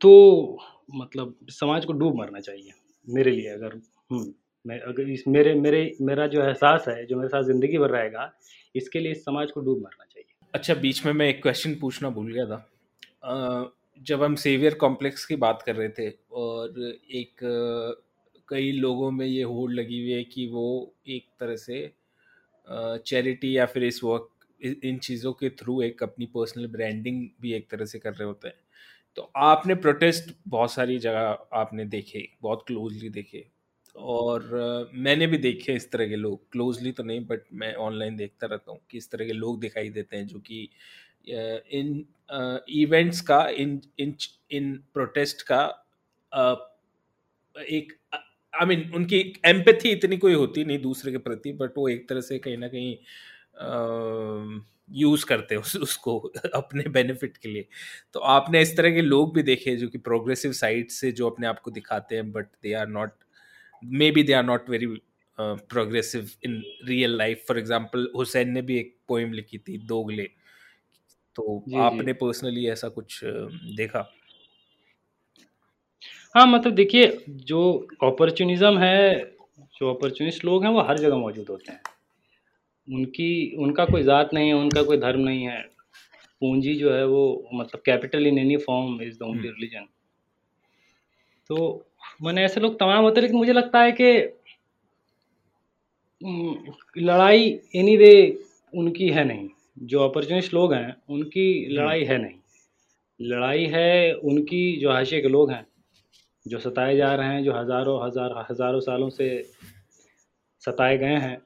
Speaker 2: तो मतलब समाज को डूब मरना चाहिए मेरे लिए अगर हम्म, मैं अगर इस मेरे मेरे मेरा जो एहसास है जो मेरे साथ ज़िंदगी भर रहेगा इसके लिए इस समाज को डूब मरना चाहिए।
Speaker 1: अच्छा बीच में मैं एक क्वेश्चन पूछना भूल गया था। जब हम सेवियर कॉम्प्लेक्स की बात कर रहे थे और एक कई लोगों में ये होड़ लगी हुई है कि वो एक तरह से चैरिटी या फिर इस वर्क इन चीज़ों के थ्रू एक अपनी पर्सनल ब्रांडिंग भी एक तरह से कर रहे होते हैं। तो आपने प्रोटेस्ट बहुत सारी जगह आपने देखे बहुत क्लोजली देखे। और मैंने भी देखे इस तरह के लोग। क्लोजली तो नहीं बट मैं ऑनलाइन देखता रहता हूँ कि इस तरह के लोग दिखाई देते हैं जो कि इन इवेंट्स का इन इन इन प्रोटेस्ट का एक आई I मीन mean, उनकी एम्पथी इतनी कोई होती नहीं दूसरे के प्रति बट वो एक तरह से कहीं ना कहीं यूज़ करते हैं उस, उसको अपने बेनिफिट के लिए। तो आपने इस तरह के लोग भी देखे जो कि प्रोग्रेसिव साइड से जो अपने आप को दिखाते हैं but they are not maybe they are not very progressive in real life for example Hussain ने भी एक पोइम लिखी थी दोगले। तो
Speaker 2: जी,
Speaker 1: आपने पर्सनली ऐसा कुछ देखा?
Speaker 2: हाँ, मतलब देखिए जो अपॉर्च्युनिज़्म है, जो अपॉर्चुनिस्ट लोग हैं वो हर जगह मौजूद होते हैं। उनकी उनका कोई ज़ात नहीं है, उनका कोई धर्म नहीं है। पूंजी जो है वो मतलब capital in any form is the only religion तो मैंने ऐसे लोग तमाम होते हैं लेकिन मुझे लगता है कि लड़ाई एनी वे उनकी है नहीं। जो अपॉर्च्युनिस्ट लोग हैं, उनकी लड़ाई है नहीं। लड़ाई है उनकी जो हाशिए के लोग हैं, जो सताए जा रहे हैं, जो हज़ारों हज़ार हज़ारों सालों से सताए गए हैं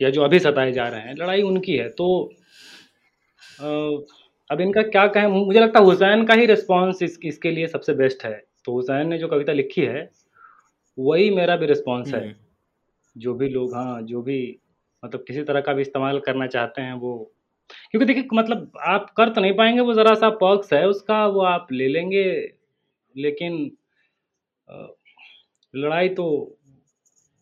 Speaker 2: या जो अभी सताए जा रहे हैं, लड़ाई उनकी है। तो अब इनका क्या कहें मुझे लगता है हुसैन का ही रिस्पॉन्स इस इसके लिए सबसे बेस्ट है। तो हुसैन ने जो कविता लिखी है, वही मेरा भी रिस्पॉन्स है। जो भी लोग हाँ, जो भी मतलब किसी तरह का भी इस्तेमाल करना चाहते हैं वो क्योंकि देखिए मतलब आप कर तो नहीं पाएँगे वो ज़रा-सा पर्क्स है उसका, वो आप ले लेंगे, लेकिन लड़ाई तो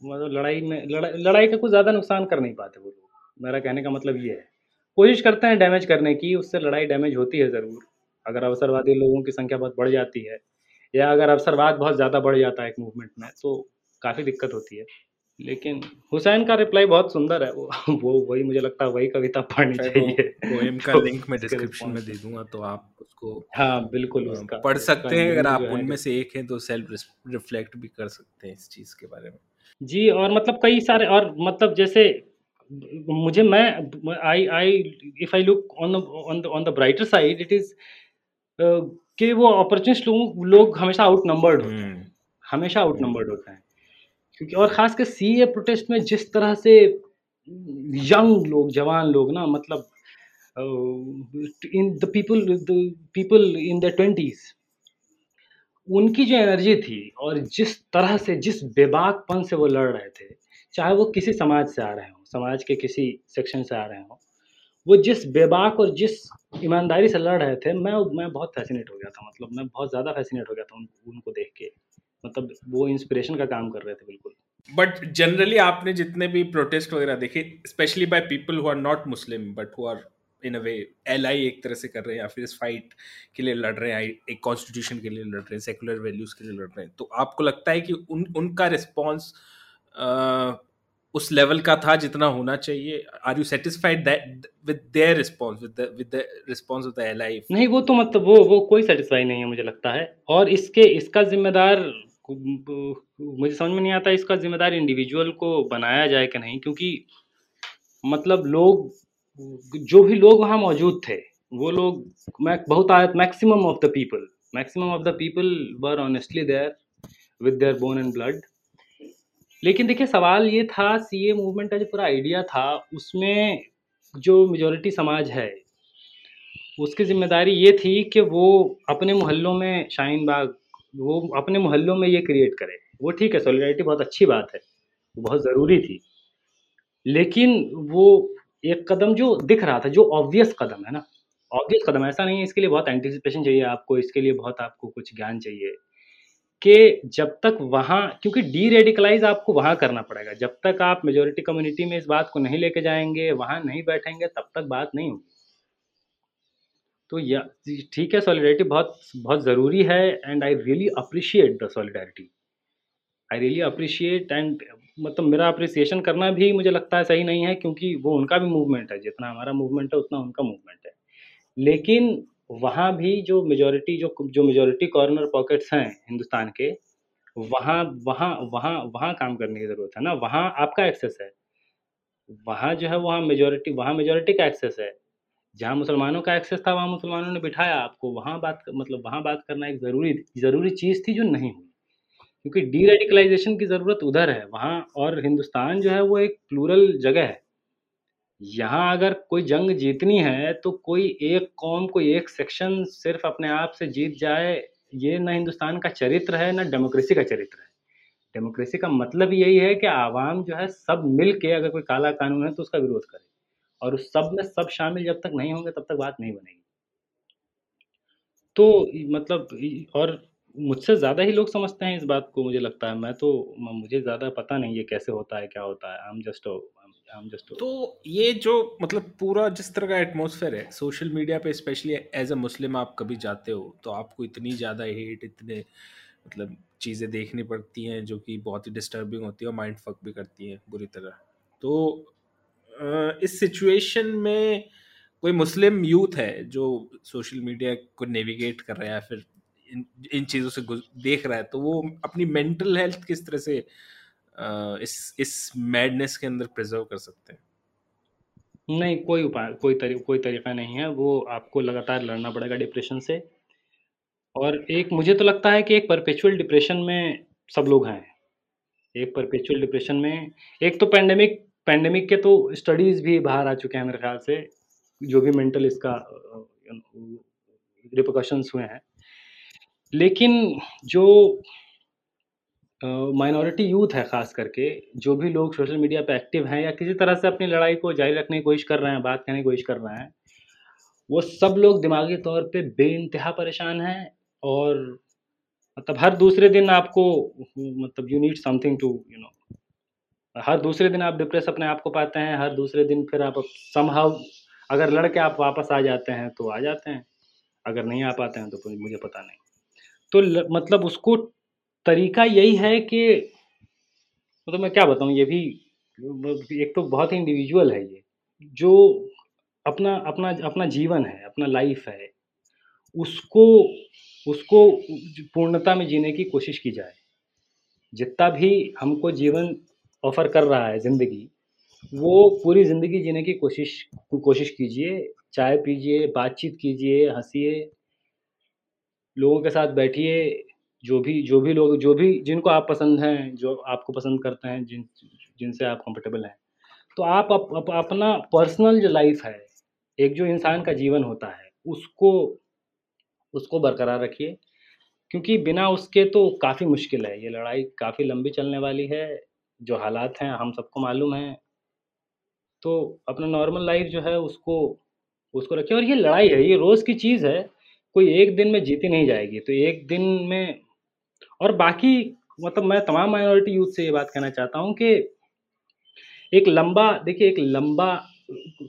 Speaker 2: मतलब लड़ाई में लड़ा लड़ाई का कुछ ज़्यादा नुकसान कर नहीं पाते वो लोग। मेरा कहने का मतलब ये है। कोशिश करते हैं डैमेज करने की, उससे लड़ाई डैमेज होती है ज़रूर। अगर अवसरवादी लोगों की संख्या बहुत बढ़ जाती है या अगर अवसरवाद बहुत ज़्यादा बढ़ जाता है एक मूवमेंट में, तो काफ़ी दिक्कत होती है। लेकिन हुसैन का रिप्लाई बहुत सुंदर है। वो वो वही मुझे लगता है वही कविता पढ़नी चाहिए।
Speaker 1: पोएम का लिंक मैं डिस्क्रिप्शन में दे दूँगा तो आप उसको
Speaker 2: हाँ, बिल्कुल उसका
Speaker 1: पढ़ सकते हैं। अगर आप उनमें से एक हैं तो सेल्फ रिफ्लेक्ट भी कर सकते हैं इस चीज़ के बारे में।
Speaker 2: जी, और मतलब कई सारे और मतलब जैसे मुझे मैं I I if I look on on the on the brighter side it is कि वो अपॉर्च्युनिस्ट लोग लोग हमेशा आउट नंबर्ड होते हैं।
Speaker 1: हुँ।
Speaker 2: हमेशा
Speaker 1: आउट
Speaker 2: नंबर्ड होते हैं। क्योंकि और खास कर सी ए प्रोटेस्ट में जिस तरह से यंग लोग, जवान लोग ना मतलब in the people the people in the 20s उनकी जो एनर्जी थी और जिस तरह से, जिस बेबाकपन से वो लड़ रहे थे, चाहे वो किसी समाज से आ रहे हों, समाज के किसी सेक्शन से आ रहे हों, वो जिस बेबाक और जिस ईमानदारी से लड़ रहे थे, मैं मैं बहुत फ़ैसिनेट हो गया था मतलब मैं बहुत ज़्यादा फ़ैसिनेट हो गया था उन उनको देख के। मतलब वो इंस्पिरेशन का काम कर रहे थे बिल्कुल।
Speaker 1: बट जनरली आपने जितने भी प्रोटेस्ट वगैरह देखे, specially by people who are not Muslim but who are in a way ally एक तरह से कर रहे हैं या फिर इस फाइट के लिए लड़ रहे हैं, एक कॉन्स्टिट्यूशन के लिए लड़ रहे हैं, सेकुलर वैल्यूज़ के लिए लड़ रहे हैं। तो आपको लगता है कि उन उनका रिस्पॉन्स उस लेवल का था जितना होना चाहिए? Are you satisfied with their response with the response of the ally?
Speaker 2: नहीं, वो तो मतलब वो वो कोई सेटिस्फाई नहीं है मुझे लगता है और इसके इसका ज़िम्मेदार मुझे समझ में नहीं आता इसका ज़िम्मेदार इंडिविजुअल को बनाया जाए कि नहीं क्योंकि मतलब लोग जो भी लोग वहाँ मौजूद थे, वो लोग मैं बहुत आयत maximum of the people maximum of the people were honestly there with their bone and blood. लेकिन देखिए सवाल ये था सीए मूवमेंट का जो पूरा आइडिया था, उसमें जो मेजोरिटी समाज है, उसकी ज़िम्मेदारी ये थी कि वो अपने मोहल्लों में शाहीन बाग वो अपने मोहल्लों में ये क्रिएट करे। वो ठीक है सॉलिडैरिटी बहुत अच्छी बात है, बहुत ज़रूरी थी। लेकिन वो एक कदम जो दिख रहा था, जो ऑब्वियस कदम है ना, ऑब्वियस कदम ऐसा नहीं है इसके लिए बहुत एंटिसिपेशन चाहिए आपको, इसके लिए बहुत आपको कुछ ज्ञान चाहिए, कि जब तक वहाँ क्योंकि डी-रेडिकलाइज़ आपको वहाँ करना पड़ेगा। जब तक आप मेजोरिटी कम्युनिटी में इस बात को नहीं लेके जाएँगे वहाँ नहीं बैठेंगे, तब तक बात नहीं होगी। तो या ठीक है सॉलिडैरिटी बहुत बहुत ज़रूरी है and I really appreciate the solidarity. I really appreciate and मतलब मेरा अप्रिसिएशन करना भी मुझे लगता है सही नहीं है क्योंकि वो उनका भी मूवमेंट है, जितना हमारा मूवमेंट है उतना उनका मूवमेंट है। लेकिन वहाँ भी जो मेजॉरिटी जो जो मेजॉरिटी कॉर्नर पॉकेट्स हैं हिंदुस्तान के, वहाँ वहाँ वहाँ वहाँ काम करने की ज़रूरत है ना, वहाँ आपका एक्सेस है। वहाँ जो है वहाँ मेजॉरिटी वहाँ मेजॉरिटी का एक्सेस है। जहाँ मुसलमानों का एक्सेस था, वहाँ मुसलमानों ने बिठाया आपको, वहाँ बात मतलब वहाँ बात करना एक ज़रूरी ज़रूरी चीज़ थी जो नहीं हुई। क्योंकि डी-रेडिकलाइज़ेशन की ज़रूरत उधर है, वहाँ और हिंदुस्तान जो है वो एक प्लूरल जगह है। यहाँ अगर कोई जंग जीतनी है, तो कोई एक कौम, कोई एक सेक्शन सिर्फ़ अपने आप से जीत जाए, ये ना हिंदुस्तान का चरित्र है, ना डेमोक्रेसी का चरित्र है। डेमोक्रेसी का मतलब यही है कि आवाम जो है सब मिल के अगर कोई काला कानून है तो उसका विरोध करे और उस सब में सब शामिल जब तक नहीं होंगे तब तक बात नहीं बनेगी। तो मतलब और मुझसे ज़्यादा ही लोग समझते हैं इस बात को, मुझे लगता है। मैं तो मुझे ज़्यादा पता नहीं है कैसे होता है, क्या होता है। I am just I am just
Speaker 1: तो ये जो मतलब पूरा जिस तरह का एटमोसफेयर है सोशल मीडिया पे स्पेशली एज अ मुस्लिम आप कभी जाते हो तो आपको इतनी ज़्यादा हेट इतने मतलब चीज़ें देखनी पड़ती हैं, जो कि बहुत ही डिस्टर्बिंग होती है और माइंड फक भी करती हैं बुरी तरह। तो इस सिचुएशन में कोई मुस्लिम यूथ है जो सोशल मीडिया को नेविगेट कर रहा है फिर इन इन चीज़ों से देख रहा है। तो वो अपनी मेंटल हेल्थ किस तरह से इस इस मैडनेस के अंदर प्रिजर्व कर सकते हैं?
Speaker 2: नहीं कोई उपाय कोई तरी, कोई तरीका नहीं है। वो आपको लगातार लड़ना पड़ेगा डिप्रेशन से। और एक मुझे तो लगता है कि एक परपेचुअल डिप्रेशन में सब लोग हैं। एक परपेचुअल डिप्रेशन में एक तो पैंडेमिक पैंडेमिक के तो स्टडीज़ भी बाहर आ चुके हैं मेरे ख्याल से जो भी मेंटल इसका रिपोकशंस हुए हैं। लेकिन जो माइनॉरिटी यूथ है ख़ास करके, जो भी लोग सोशल मीडिया पे एक्टिव हैं या किसी तरह से अपनी लड़ाई को जारी रखने की कोशिश कर रहे हैं, बात करने की कोशिश कर रहे हैं, वो सब लोग दिमागी तौर पे बेइंतहा परेशान हैं और मतलब हर दूसरे दिन आपको मतलब you need something to you know हर दूसरे दिन आप डिप्रेस अपने आप को पाते हैं, हर दूसरे दिन फिर आप समहाउ अगर लड़के आप वापस आ जाते हैं तो आ जाते हैं, अगर नहीं आ पाते हैं तो मुझे पता नहीं। तो ल, मतलब उसको तरीका यही है कि मतलब मैं क्या बताऊँ ये भी एक तो बहुत ही इंडिविजुअल है ये जो अपना अपना अपना जीवन है अपना लाइफ है उसको उसको पूर्णता में जीने की कोशिश की जाए। जितना भी हमको जीवन ऑफ़र कर रहा है ज़िंदगी वो पूरी ज़िंदगी जीने की कोशिश कोशिश कीजिए चाय पीजिए बातचीत कीजिए हंसिए लोगों के साथ बैठिए जो भी जो भी लोग जो भी जिनको आप पसंद हैं जो आपको पसंद करते हैं जिन जिनसे आप कंफर्टेबल हैं। तो आप अप, अप, अपना पर्सनल जो लाइफ है एक जो इंसान का जीवन होता है उसको उसको बरकरार रखिए। क्योंकि बिना उसके तो काफ़ी मुश्किल है। ये लड़ाई काफ़ी लंबी चलने वाली है। जो हालात हैं हम सबको मालूम हैं। तो अपना नॉर्मल लाइफ जो है उसको उसको रखिए। और ये लड़ाई है ये रोज़ की चीज़ है। कोई एक दिन में जीती नहीं जाएगी तो एक दिन में और बाकी मतलब मैं तमाम माइनॉरिटी यूथ से ये बात कहना चाहता हूँ कि एक लंबा, देखिए एक लंबा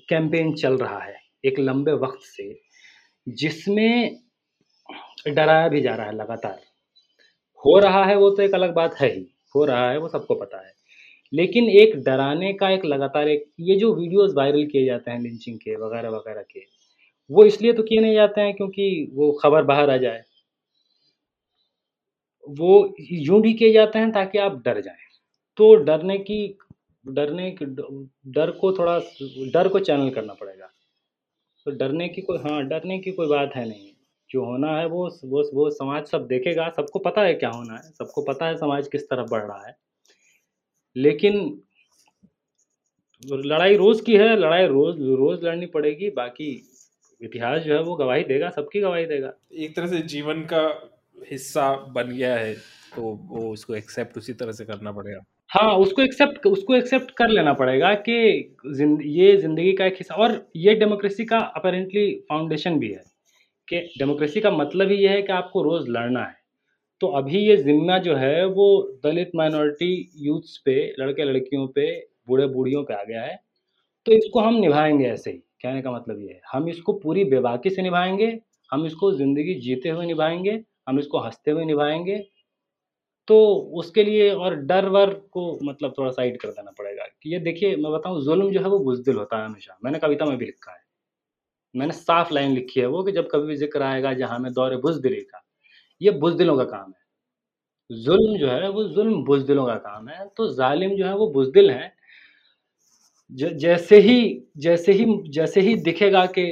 Speaker 2: कैंपेन चल रहा है, एक लंबे वक्त से, जिसमें डराया भी जा रहा है लगातार। हो रहा है वो तो एक अलग बात है ही, हो रहा है वो सबको पता है, लेकिन एक डराने का एक लगातार एक, ये जो वीडियोस वायरल किए जाते हैं लिंचिंग के, वगैरह वगैरह के वो इसलिए तो किए नहीं जाते हैं क्योंकि वो खबर बाहर आ जाए। वो यूँ भी किए जाते हैं ताकि आप डर जाएँ। तो डरने की डरने की, डर को थोड़ा, डर को चैनल करना पड़ेगा। तो डरने की कोई हाँ डरने की कोई बात है नहीं। जो होना है वो वो वो समाज सब देखेगा, सबको पता है क्या होना है, सबको पता है समाज किस तरफ़ बढ़ रहा है। लेकिन लड़ाई रोज़ की है, लड़ाई रोज़ रोज़ लड़नी पड़ेगी, बाकी इतिहास जो है वो गवाही देगा सबकी गवाही देगा।
Speaker 1: एक तरह से जीवन का हिस्सा बन गया है तो वो उसको एक्सेप्ट उसी तरह से करना पड़ेगा।
Speaker 2: हाँ उसको एक्सेप्ट उसको एक्सेप्ट कर लेना पड़ेगा कि जिंद, ये ज़िंदगी का एक हिस्सा और ये डेमोक्रेसी का अपेरेंटली फाउंडेशन भी है कि डेमोक्रेसी का मतलब ही ये है कि आपको रोज़ लड़ना है। तो अभी ये ज़िम्मा जो है वो दलित माइनॉरिटी यूथ्स पे लड़के लड़कियों पे बूढ़े बूढ़ियों पे आ गया है। तो इसको हम निभाएँगे ऐसे ही। कहने का मतलब ये है, हम इसको पूरी बेबाकी से निभाएँगे, हम इसको ज़िंदगी जीते हुए निभाएँगे, हम इसको हँसते हुए निभाएँगे तो उसके लिए और डर वर को मतलब थोड़ा साइड कर देना पड़ेगा कि ये देखिए, मैं बताऊँ, जुल्म जो है वो बुजदिल होता है हमेशा। मैंने कविता में भी लिखा है। मैंने साफ़ लाइन लिखी है वो कि जब कभी भी ज़िक्र आएगा, जहाँ में दौरे बुजदिली का ये बुजदिलों का काम है। जुल्म जो है वो जुल्म बुजदिलों का काम है तो जालिम जो है वो बुजदिल हैं जैसे ही जैसे ही जैसे ही दिखेगा कि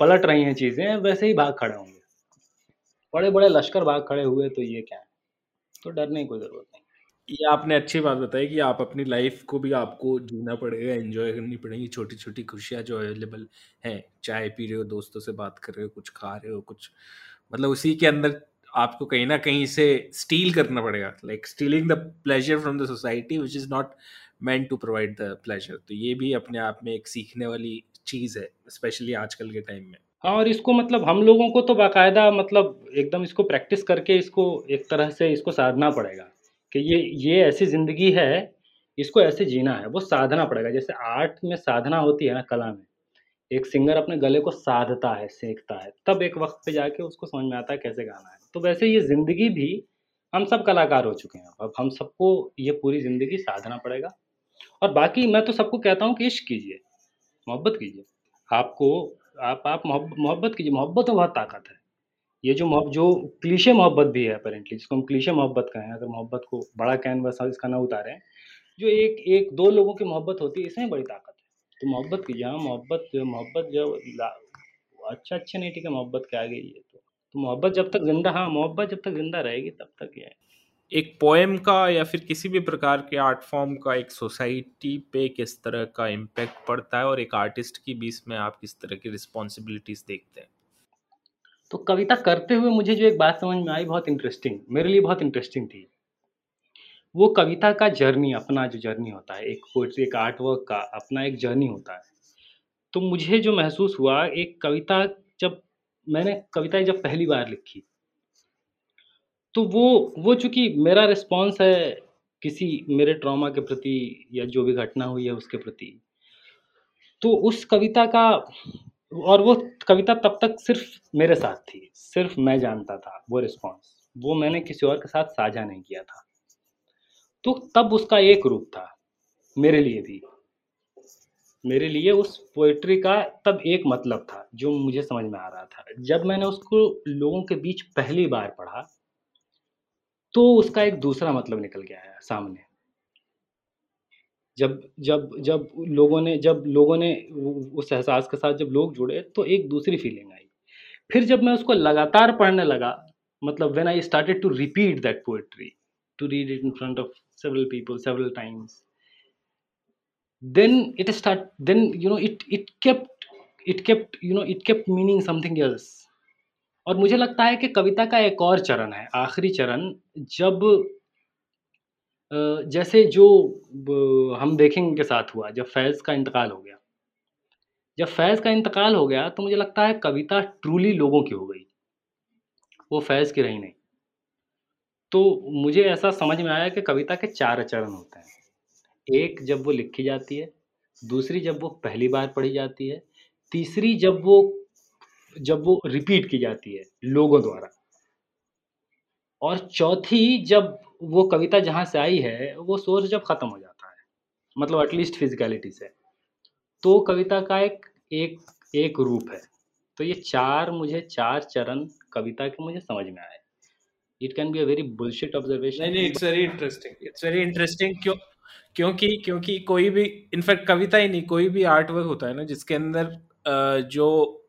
Speaker 2: पलट रही हैं चीज़ें, वैसे ही भाग खड़े होंगे। बड़े बड़े लश्कर भाग खड़े हुए तो ये क्या है? तो डरने की कोई ज़रूरत नहीं।
Speaker 1: ये आपने अच्छी बात बताई कि आप अपनी लाइफ को भी आपको जीना पड़ेगा, एंजॉय करनी पड़ेगी छोटी छोटी खुशियाँ जो अवेलेबल हैं, चाय पी रहे हो, दोस्तों से बात कर रहे हो, कुछ खा रहे हो, कुछ मतलब उसी के अंदर आपको कहीं ना कहीं से स्टील करना पड़ेगा like stealing the pleasure from the society which is not meant to provide the pleasure तो ये भी अपने आप में एक सीखने वाली चीज़ है स्पेशली आजकल के टाइम में।
Speaker 2: हाँ और इसको मतलब हम लोगों को तो बाकायदा मतलब एकदम इसको प्रैक्टिस करके इसको एक तरह से इसको साधना पड़ेगा कि ये ये ऐसी ज़िंदगी है, इसको ऐसे जीना है, वो साधना पड़ेगा। जैसे आर्ट में साधना होती है ना कला में, एक सिंगर अपने गले को साधता है सीखता है, तब एक वक्त पे जाके उसको समझ में आता है कैसे गाना है। तो वैसे ये ज़िंदगी भी हम सब कलाकार हो चुके हैं, अब हम सबको ये पूरी ज़िंदगी साधना पड़ेगा। और बाकी मैं तो सबको कहता हूँ कि इश्क कीजिए, मोहब्बत कीजिए। आपको, आप आप मोहब्बत कीजिए। मोहब्बत में बहुत ताकत है। ये जो मोहब्बत जो क्लीशे मोहब्बत भी है अपेरेंटली जिसको हम क्लीशे मोहब्बत कहें, अगर मोहब्बत को बड़ा कैनवस इसका ना उतारें, जो एक एक, दो लोगों की मोहब्बत होती है, इसमें बड़ी ताकत है। तो मोहब्बत कीजिए। हाँ मोहब्बत जो, मोहब्बत जब अच्छा अच्छा नहीं, ठीक है, मोहब्बत के आगे ये तो। तो मोहब्बत जब तक ज़िंदा हाँ मोहब्बत जब तक ज़िंदा रहेगी, तब तक ये है
Speaker 1: एक पोएम का या फिर किसी भी प्रकार के आर्ट फॉर्म का एक सोसाइटी पे किस तरह का इम्पैक्ट पड़ता है और एक आर्टिस्ट की बीच में आप किस तरह की रिस्पॉन्सिबिलिटीज देखते हैं?
Speaker 2: तो कविता करते हुए मुझे जो एक बात समझ में आई, बहुत इंटरेस्टिंग मेरे लिए बहुत इंटरेस्टिंग थी। वो कविता का जर्नी अपना जो जर्नी होता है, एक पोइट्री एक आर्ट वर्क का अपना एक जर्नी होता है। तो मुझे जो महसूस हुआ, एक कविता जब मैंने कविता जब पहली बार लिखी तो वो वो चूँकि मेरा रिस्पॉन्स है किसी मेरे ट्रॉमा के प्रति या जो भी घटना हुई है उसके प्रति तो उस कविता का, और वो कविता तब तक सिर्फ़ मेरे साथ थी, सिर्फ़ मैं जानता था वो रिस्पॉन्स वो मैंने किसी और के साथ साझा नहीं किया था। तो तब उसका एक रूप था, मेरे लिए भी। मेरे लिए उस पोइट्री का तब एक मतलब था, जो मुझे समझ में आ रहा था। जब मैंने उसको लोगों के बीच पहली बार पढ़ा तो उसका एक दूसरा मतलब निकल गया है सामने। जब जब जब लोगों ने, जब लोगों ने उस एहसास के साथ जब लोग जुड़े तो एक दूसरी फीलिंग आई। फिर जब मैं उसको लगातार पढ़ने लगा मतलब when I started to repeat that poetry to read it in front of several people several times then it start then you know it it kept it kept you know it kept meaning something else और मुझे लगता है कि कविता का एक और चरण है, आखिरी चरण, जब जैसे जो हम देखेंगे के साथ हुआ, जब फैज़ का इंतकाल हो गया। जब फैज़ का इंतकाल हो गया तो मुझे लगता है कविता ट्रूली लोगों की हो गई। वो फैज़ की रही नहीं। तो मुझे ऐसा समझ में आया कि कविता के चार चरण होते हैं। एक, जब वो लिखी जाती है, दूसरी, जब वो पहली बार पढ़ी जाती है, तीसरी, जब वो जब वो रिपीट की जाती है लोगों द्वारा। और चौथी, जब वो कविता जहाँ से आई है, वो सोर्स जब ख़त्म हो जाता है मतलब एटलीस्ट फिजिकलिटी से। तो कविता का एक एक एक रूप है। तो ये चार, मुझे चार चरण कविता के मुझे समझ में आए। It can be a very bullshit observation
Speaker 1: नहीं it's very interesting it's very interesting क्यों, क्योंकि क्योंकि कोई भी इनफैक्ट कविता ही नहीं, कोई भी आर्ट वर्क होता है ना, जिसके अंदर जो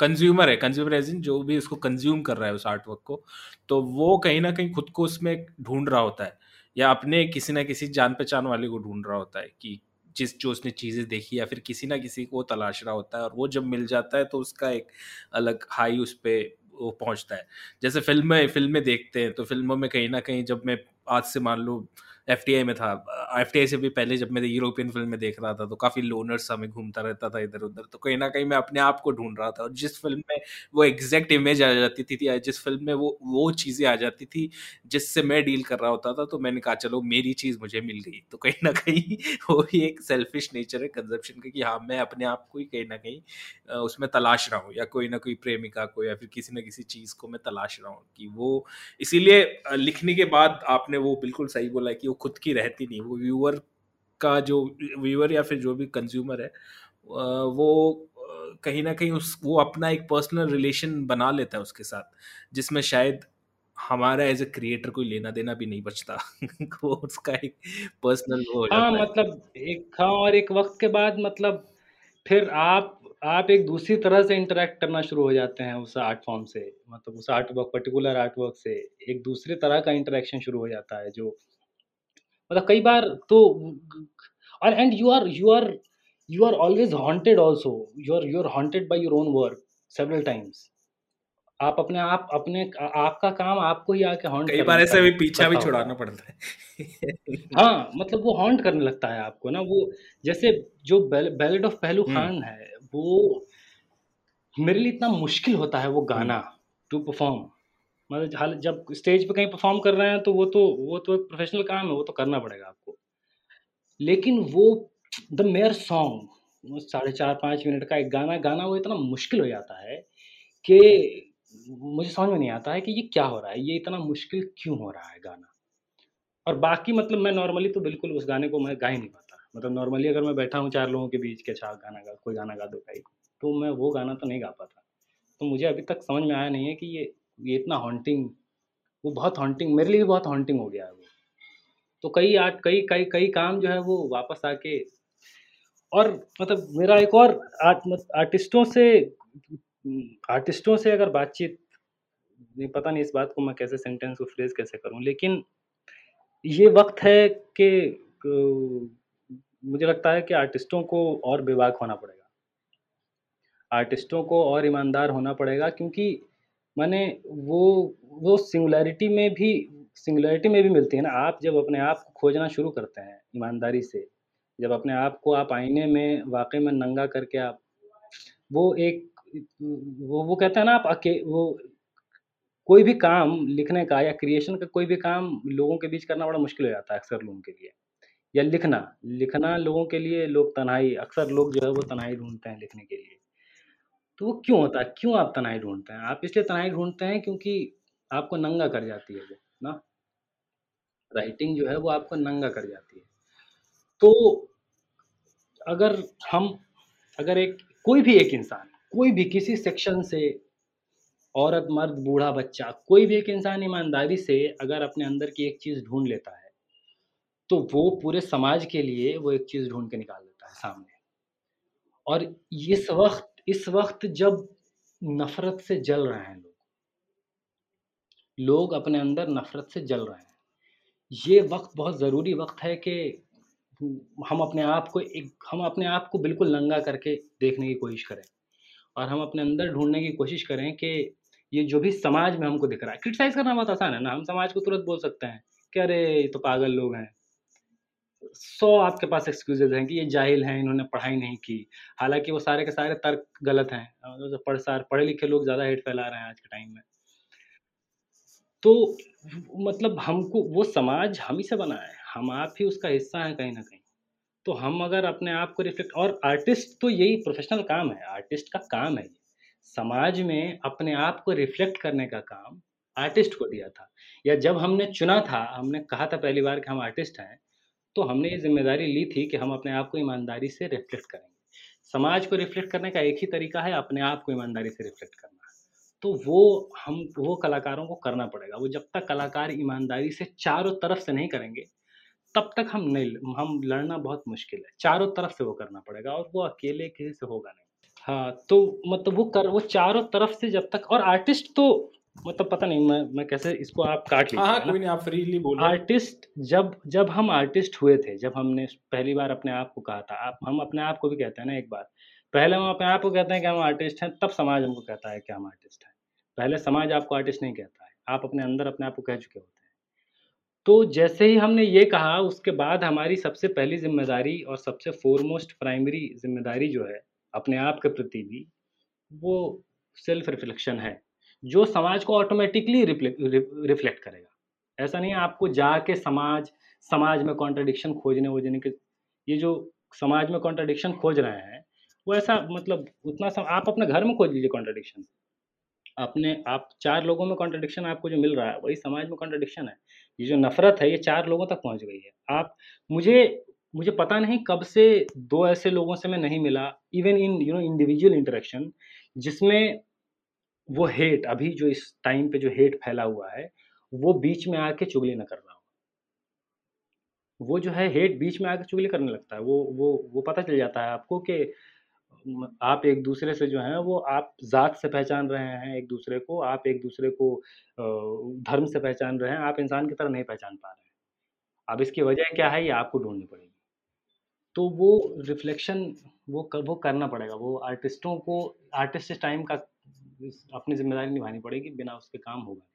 Speaker 1: कंज्यूमर है कंज्यूमर एज इन जो भी उसको कंज्यूम कर रहा है उस आर्ट वर्क को तो वो कहीं ना कहीं खुद को उसमें ढूंढ रहा होता है, या अपने किसी ना किसी जान पहचान वाले को ढूंढ रहा होता है कि जिस, जो उसने चीज़ें देखी या फिर किसी ना किसी को तलाश रहा होता है, और वो जब मिल जाता है तो उसका एक अलग हाई उस पर वो पहुँचता है। जैसे फ़िल्में फ़िल्में देखते हैं तो फ़िल्मों में कहीं ना कहीं जब मैं आज से मान लो एफ़ में था। एफ़ से भी पहले जब मैं यूरोपियन फ़िल्म में देख रहा था तो काफ़ी लोनर्स में घूमता रहता था इधर उधर। तो कहीं ना कहीं मैं अपने आप को ढूंढ रहा था और जिस फ़िल्म में वो एग्जैक्ट इमेज आ जाती थी, थी जिस फ़िल्म में वो वो चीज़ें आ जाती थी जिससे मैं डील कर रहा होता था तो मैंने कहा चलो मेरी चीज़ मुझे मिल गई। तो कहीं ना कहीं वो भी एक सेल्फिश नेचर है कंजप्शन का कि हाँ मैं अपने आप को ही कहीं ना कहीं उसमें तलाश रहा हूँ या कोई ना कोई प्रेमिका को या फिर किसी ना किसी चीज़ को मैं तलाश रहा हूँ कि वो इसीलिए लिखने के बाद आपने वो बिल्कुल सही बोला कि वो खुद की रहती नहीं वो व्यूअर का जो व्यूअर या फिर जो भी कंज्यूमर है वो कहीं ना कहीं उस वो अपना एक पर्सनल रिलेशन बना लेता है उसके साथ जिसमें शायद हमारा एज ए क्रिएटर कोई लेना देना भी नहीं बचता वो उसका एक पर्सनल वो
Speaker 2: हाँ मतलब एक हाँ और एक वक्त के बाद मतलब फिर आप आप एक दूसरी तरह से इंटरेक्ट करना शुरू हो जाते हैं उस आर्ट फॉर्म से मतलब उस art work particular art work से एक दूसरे तरह का इंटरेक्शन शुरू हो जाता है जो मतलब कई बार तो और and you are you are you are always haunted also you are you are haunted by your own work several times आप अपने आप अपने आपका काम आपको ही आके हॉन्ट
Speaker 1: कई बार ऐसे भी पीछा भी छुड़ाना पड़ता
Speaker 2: है। हाँ मतलब वो हॉन्ट करने लगता है आपको ना वो जैसे जो बैलेट ऑफ़ पहलू खान है वो मेरे लिए इतना मुश्किल होता है वो गाना टू परफॉर्म मतलब हाल, जब स्टेज पे कहीं परफॉर्म कर रहे हैं तो वो तो वो तो एक प्रोफेशनल काम है, वो तो करना पड़ेगा आपको। लेकिन वो द मेयर सॉन्ग साढ़े चार, पाँच मिनट का एक गाना गाना वो इतना मुश्किल हो जाता है कि मुझे समझ में नहीं आता है कि ये क्या हो रहा है, ये इतना मुश्किल क्यों हो रहा है गाना? और बाकी मतलब मैं नॉर्मली तो बिल्कुल उस गाने को मैं गा ही नहीं पाता। मतलब नॉर्मली अगर मैं बैठा हूँ चार लोगों के बीच के अच्छा गाना गा, कोई गाना गा दो भाई तो मैं वो गाना तो नहीं गा पाता। तो मुझे अभी तक समझ में आया नहीं है कि ये ये इतना हॉन्टिंग वो बहुत हॉन्टिंग मेरे लिए भी बहुत हॉन्टिंग हो गया है वो तो कई आर्ट कई कई कई काम जो है वो वापस आके, और मतलब मेरा एक और आर्ट आर्टिस्टों से आर्टिस्टों से अगर बातचीत, नहीं, पता नहीं इस बात को मैं कैसे सेंटेंस को फ्रेज कैसे करूँ, लेकिन ये वक्त है कि, मुझे लगता है कि आर्टिस्टों को और बेबाक होना पड़ेगा। आर्टिस्टों को और ईमानदार होना पड़ेगा, क्योंकि मैंने वो वो सिंगुलैरिटी में भी सिंगुलैरिटी में भी मिलती है ना। आप जब अपने आप को खोजना शुरू करते हैं ईमानदारी से, जब अपने आप को आप आईने में, वाकई में नंगा करके आप, वो एक, वो वो कहते हैं ना आप अके, वो कोई भी काम लिखने का या क्रिएशन का कोई भी काम लोगों के बीच करना बड़ा मुश्किल हो जाता है अक्सर लोगों के लिए। या लिखना लिखना लोगों के लिए लोग तनाई अक्सर लोग जो है वो तनाई ढूंढते हैं लिखने के लिए। तो वो क्यों होता है? क्यों आप तनाई ढूंढते हैं? आप इसलिए तनाई ढूंढते हैं क्योंकि आपको नंगा कर जाती है वो, ना? राइटिंग जो है वो आपको नंगा कर जाती है। तो अगर हम, अगर एक, कोई भी एक इंसान, कोई भी किसी सेक्शन से, औरत, मर्द, बूढ़ा बच्चा, कोई भी एक इंसान ईमानदारी से अगर अपने अंदर की एक चीज़ ढूंढ लेता है तो वो पूरे समाज के लिए वो एक चीज़ ढूंढ के निकाल देता है सामने। और इस वक्त इस वक्त जब नफरत से जल रहे हैं लोग लोग अपने अंदर नफरत से जल रहे हैं। ये वक्त बहुत ज़रूरी वक्त है कि हम अपने आप को एक, हम अपने आप को बिल्कुल नंगा करके देखने की कोशिश करें और हम अपने अंदर ढूँढने की कोशिश करें कि ये जो भी समाज में हमको दिख रहा है क्रिटिसाइज करना बहुत आसान है ना, हम समाज को तुरंत बोल सकते हैं कि अरे ये तो पागल लोग हैं। सौ आपके पास एक्सक्यूजेज हैं कि ये जाहिल हैं, इन्होंने पढ़ाई नहीं की। हालाँकि वो सारे के सारे तर्क गलत हैं। तो पढ़, सार, पढ़े लिखे लोग ज़्यादा हेट फैला रहे हैं आज के टाइम में। तो मतलब हमको, वो समाज हम ही से बना है। हम आप ही उसका हिस्सा हैं कहीं ना कहीं। तो हम अगर अपने आप को रिफ्लेक्ट और आर्टिस्ट तो यही प्रोफेशनल काम है। आर्टिस्ट का काम है समाज में अपने आप को रिफ्लेक्ट करने का काम आर्टिस्ट को दिया था। या जब हमने चुना था, हमने कहा था पहली बार कि हम आर्टिस्ट हैं तो हमने ये ज़िम्मेदारी ली थी कि हम अपने आप को ईमानदारी से रिफ्लेक्ट करेंगे। समाज को रिफ्लेक्ट करने का एक ही तरीका है, अपने आप को ईमानदारी से रिफ्लेक्ट करना। तो वो हम, वो कलाकारों को करना पड़ेगा। वो जब तक कलाकार ईमानदारी से चारों तरफ़ से नहीं करेंगे, तब तक हम नहीं, हम लड़ना बहुत मुश्किल है। चारों तरफ़ से वो करना पड़ेगा और वो अकेले किसी से होगा नहीं। हाँ तो मतलब वो कर, वो चारों तरफ़ से जब तक, और आर्टिस्ट तो मतलब पता नहीं मैं मैं कैसे इसको आप काट
Speaker 1: हाँ, हाँ कोई नहीं आप फ्रीली बोलो।
Speaker 2: आर्टिस्ट जब जब हम आर्टिस्ट हुए थे जब हमने पहली बार अपने आप को कहा था आप हम अपने आप को भी कहते हैं ना एक बार पहले हम अपने आप को कहते हैं कि हम आर्टिस्ट हैं तब समाज हमको कहता है कि हम आर्टिस्ट हैं। पहले समाज आपको आर्टिस्ट नहीं कहता है आप अपने अंदर अपने आप को कह चुके होते हैं। तो जैसे ही हमने ये कहा उसके बाद हमारी सबसे पहली ज़िम्मेदारी और सबसे फोरमोस्ट प्राइमरी ज़िम्मेदारी जो है अपने आप के प्रति भी वो सेल्फ रिफ्लेक्शन है। जो समाज को ऑटोमेटिकली रिफ्लेक्ट करेगा। ऐसा नहीं है आपको जाके समाज समाज में कॉन्ट्रडिक्शन खोजने वोजने के ये जो समाज में कॉन्ट्रडिक्शन खोज रहे हैं वो ऐसा मतलब उतना सम, आप अपने घर में खोज लीजिए कॉन्ट्रडिक्शन अपने आप चार लोगों में कॉन्ट्रडिक्शन आपको जो मिल रहा है वही समाज में कॉन्ट्रडिक्शन है। ये जो नफरत है ये चार लोगों तक पहुँच गई है। आप मुझे मुझे पता नहीं कब से दो ऐसे लोगों से मैं नहीं मिला even in you know individual interaction जिसमें वो हेट अभी जो इस टाइम पे जो हेट फैला हुआ है वो बीच में आके चुगली ना कर रहा हो। वो जो है हेट बीच में आके चुगली करने लगता है। वो वो वो पता चल जाता है आपको कि आप एक दूसरे से जो है वो आप ज़ात से पहचान रहे हैं एक दूसरे को आप एक दूसरे को धर्म से पहचान रहे हैं आप इंसान की तरह नहीं पहचान पा रहे हैं। अब इसकी वजह क्या है? ये आपको ढूंढनी पड़ेगी। तो वो रिफ्लेक्शन वो कर, वो करना पड़ेगा। वो आर्टिस्टों को आर्टिस्ट इस टाइम का अपनी ज़िम्मेदारी निभानी पड़ेगी बिना उसके काम होगा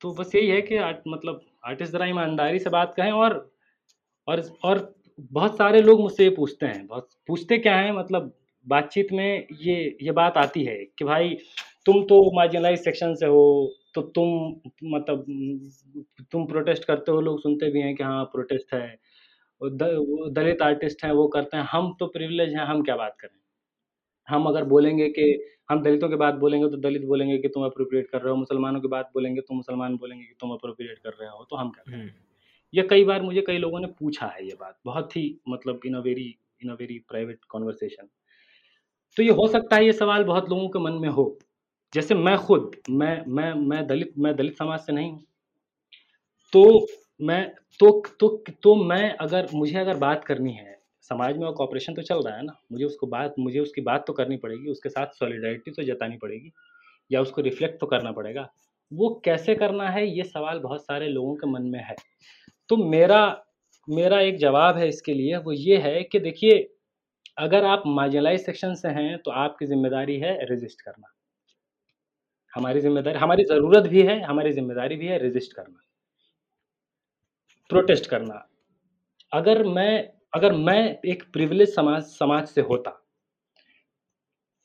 Speaker 2: तो बस यही है कि आर्ट मतलब आर्टिस्ट ज़रा ईमानदारी से बात कहें और और और बहुत सारे लोग मुझसे ये पूछते हैं बहुत पूछते क्या हैं? मतलब बातचीत में ये ये बात आती है कि भाई तुम तो मार्जिनलाइज सेक्शन से हो तो तुम मतलब तुम प्रोटेस्ट करते हो लोग सुनते भी हैं कि हाँ प्रोटेस्ट है द, दलित आर्टिस्ट हैं वो करते हैं हम तो प्रिविलेज हैं हम क्या बात करें? हम अगर बोलेंगे कि हम दलितों की बात बोलेंगे तो दलित बोलेंगे कि तुम अप्रोप्रिएट कर रहे हो मुसलमानों की बात बोलेंगे तो मुसलमान बोलेंगे कि तुम अप्रोप्रिएट कर रहे हो तो हम क्या करें? ये कई बार मुझे कई लोगों ने पूछा है ये बात बहुत ही मतलब in a very in a very private conversation तो ये हो सकता है ये सवाल बहुत लोगों के मन में हो। जैसे मैं खुद मैं मैं मैं दलित मैं दलित समाज से नहीं हूँ। तो मैं तो तो तो मैं अगर मुझे अगर बात करनी है समाज में वो कॉपरेशन तो चल रहा है ना। मुझे उसको बात, मुझे उसकी बात तो करनी पड़ेगी, उसके साथ सॉलिडारिटी तो जतानी पड़ेगी, या उसको रिफ्लेक्ट तो करना पड़ेगा। वो कैसे करना है, ये सवाल बहुत सारे लोगों के मन में है। तो मेरा मेरा एक जवाब है इसके लिए, वो ये है कि देखिए, अगर आप मार्जिनलाइज सेक्शन से हैं तो आपकी ज़िम्मेदारी है रजिस्ट करना। हमारी ज़िम्मेदारी, हमारी ज़रूरत भी है, हमारी ज़िम्मेदारी भी है रजिस्ट करना। प्रोटेस्ट करना। अगर मैं अगर मैं एक प्रिविलेज समाज समाज से होता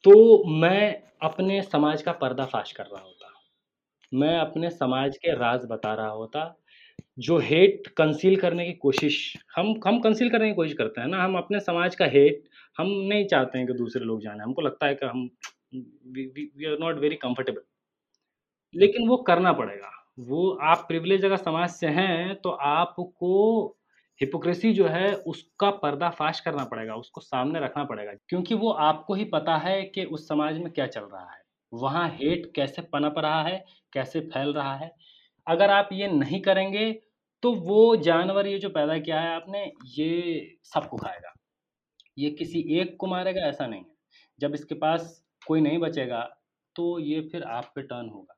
Speaker 2: तो मैं अपने समाज का पर्दाफाश कर रहा होता। मैं अपने समाज के राज बता रहा होता, जो हेट कंसील करने की कोशिश, हम हम कंसील करने की कोशिश करते हैं ना, हम अपने समाज का हेट हम नहीं चाहते हैं कि दूसरे लोग जाने। हमको लगता है कि हम we are not very comfortable लेकिन वो करना पड़ेगा। वो आप प्रिविलेज अगर समाज से हैं तो आपको हिपोक्रेसी जो है, उसका पर्दाफाश करना पड़ेगा, उसको सामने रखना पड़ेगा, क्योंकि वो आपको ही पता है कि उस समाज में क्या चल रहा है। वहाँ हेट कैसे पनप रहा है, कैसे फैल रहा है। अगर आप ये नहीं करेंगे तो वो जानवर ये जो पैदा किया है आपने, ये सबको खाएगा। ये किसी एक को मारेगा, ऐसा नहीं है। जब इसके पास कोई नहीं बचेगा तो ये फिर आप पे टर्न होगा।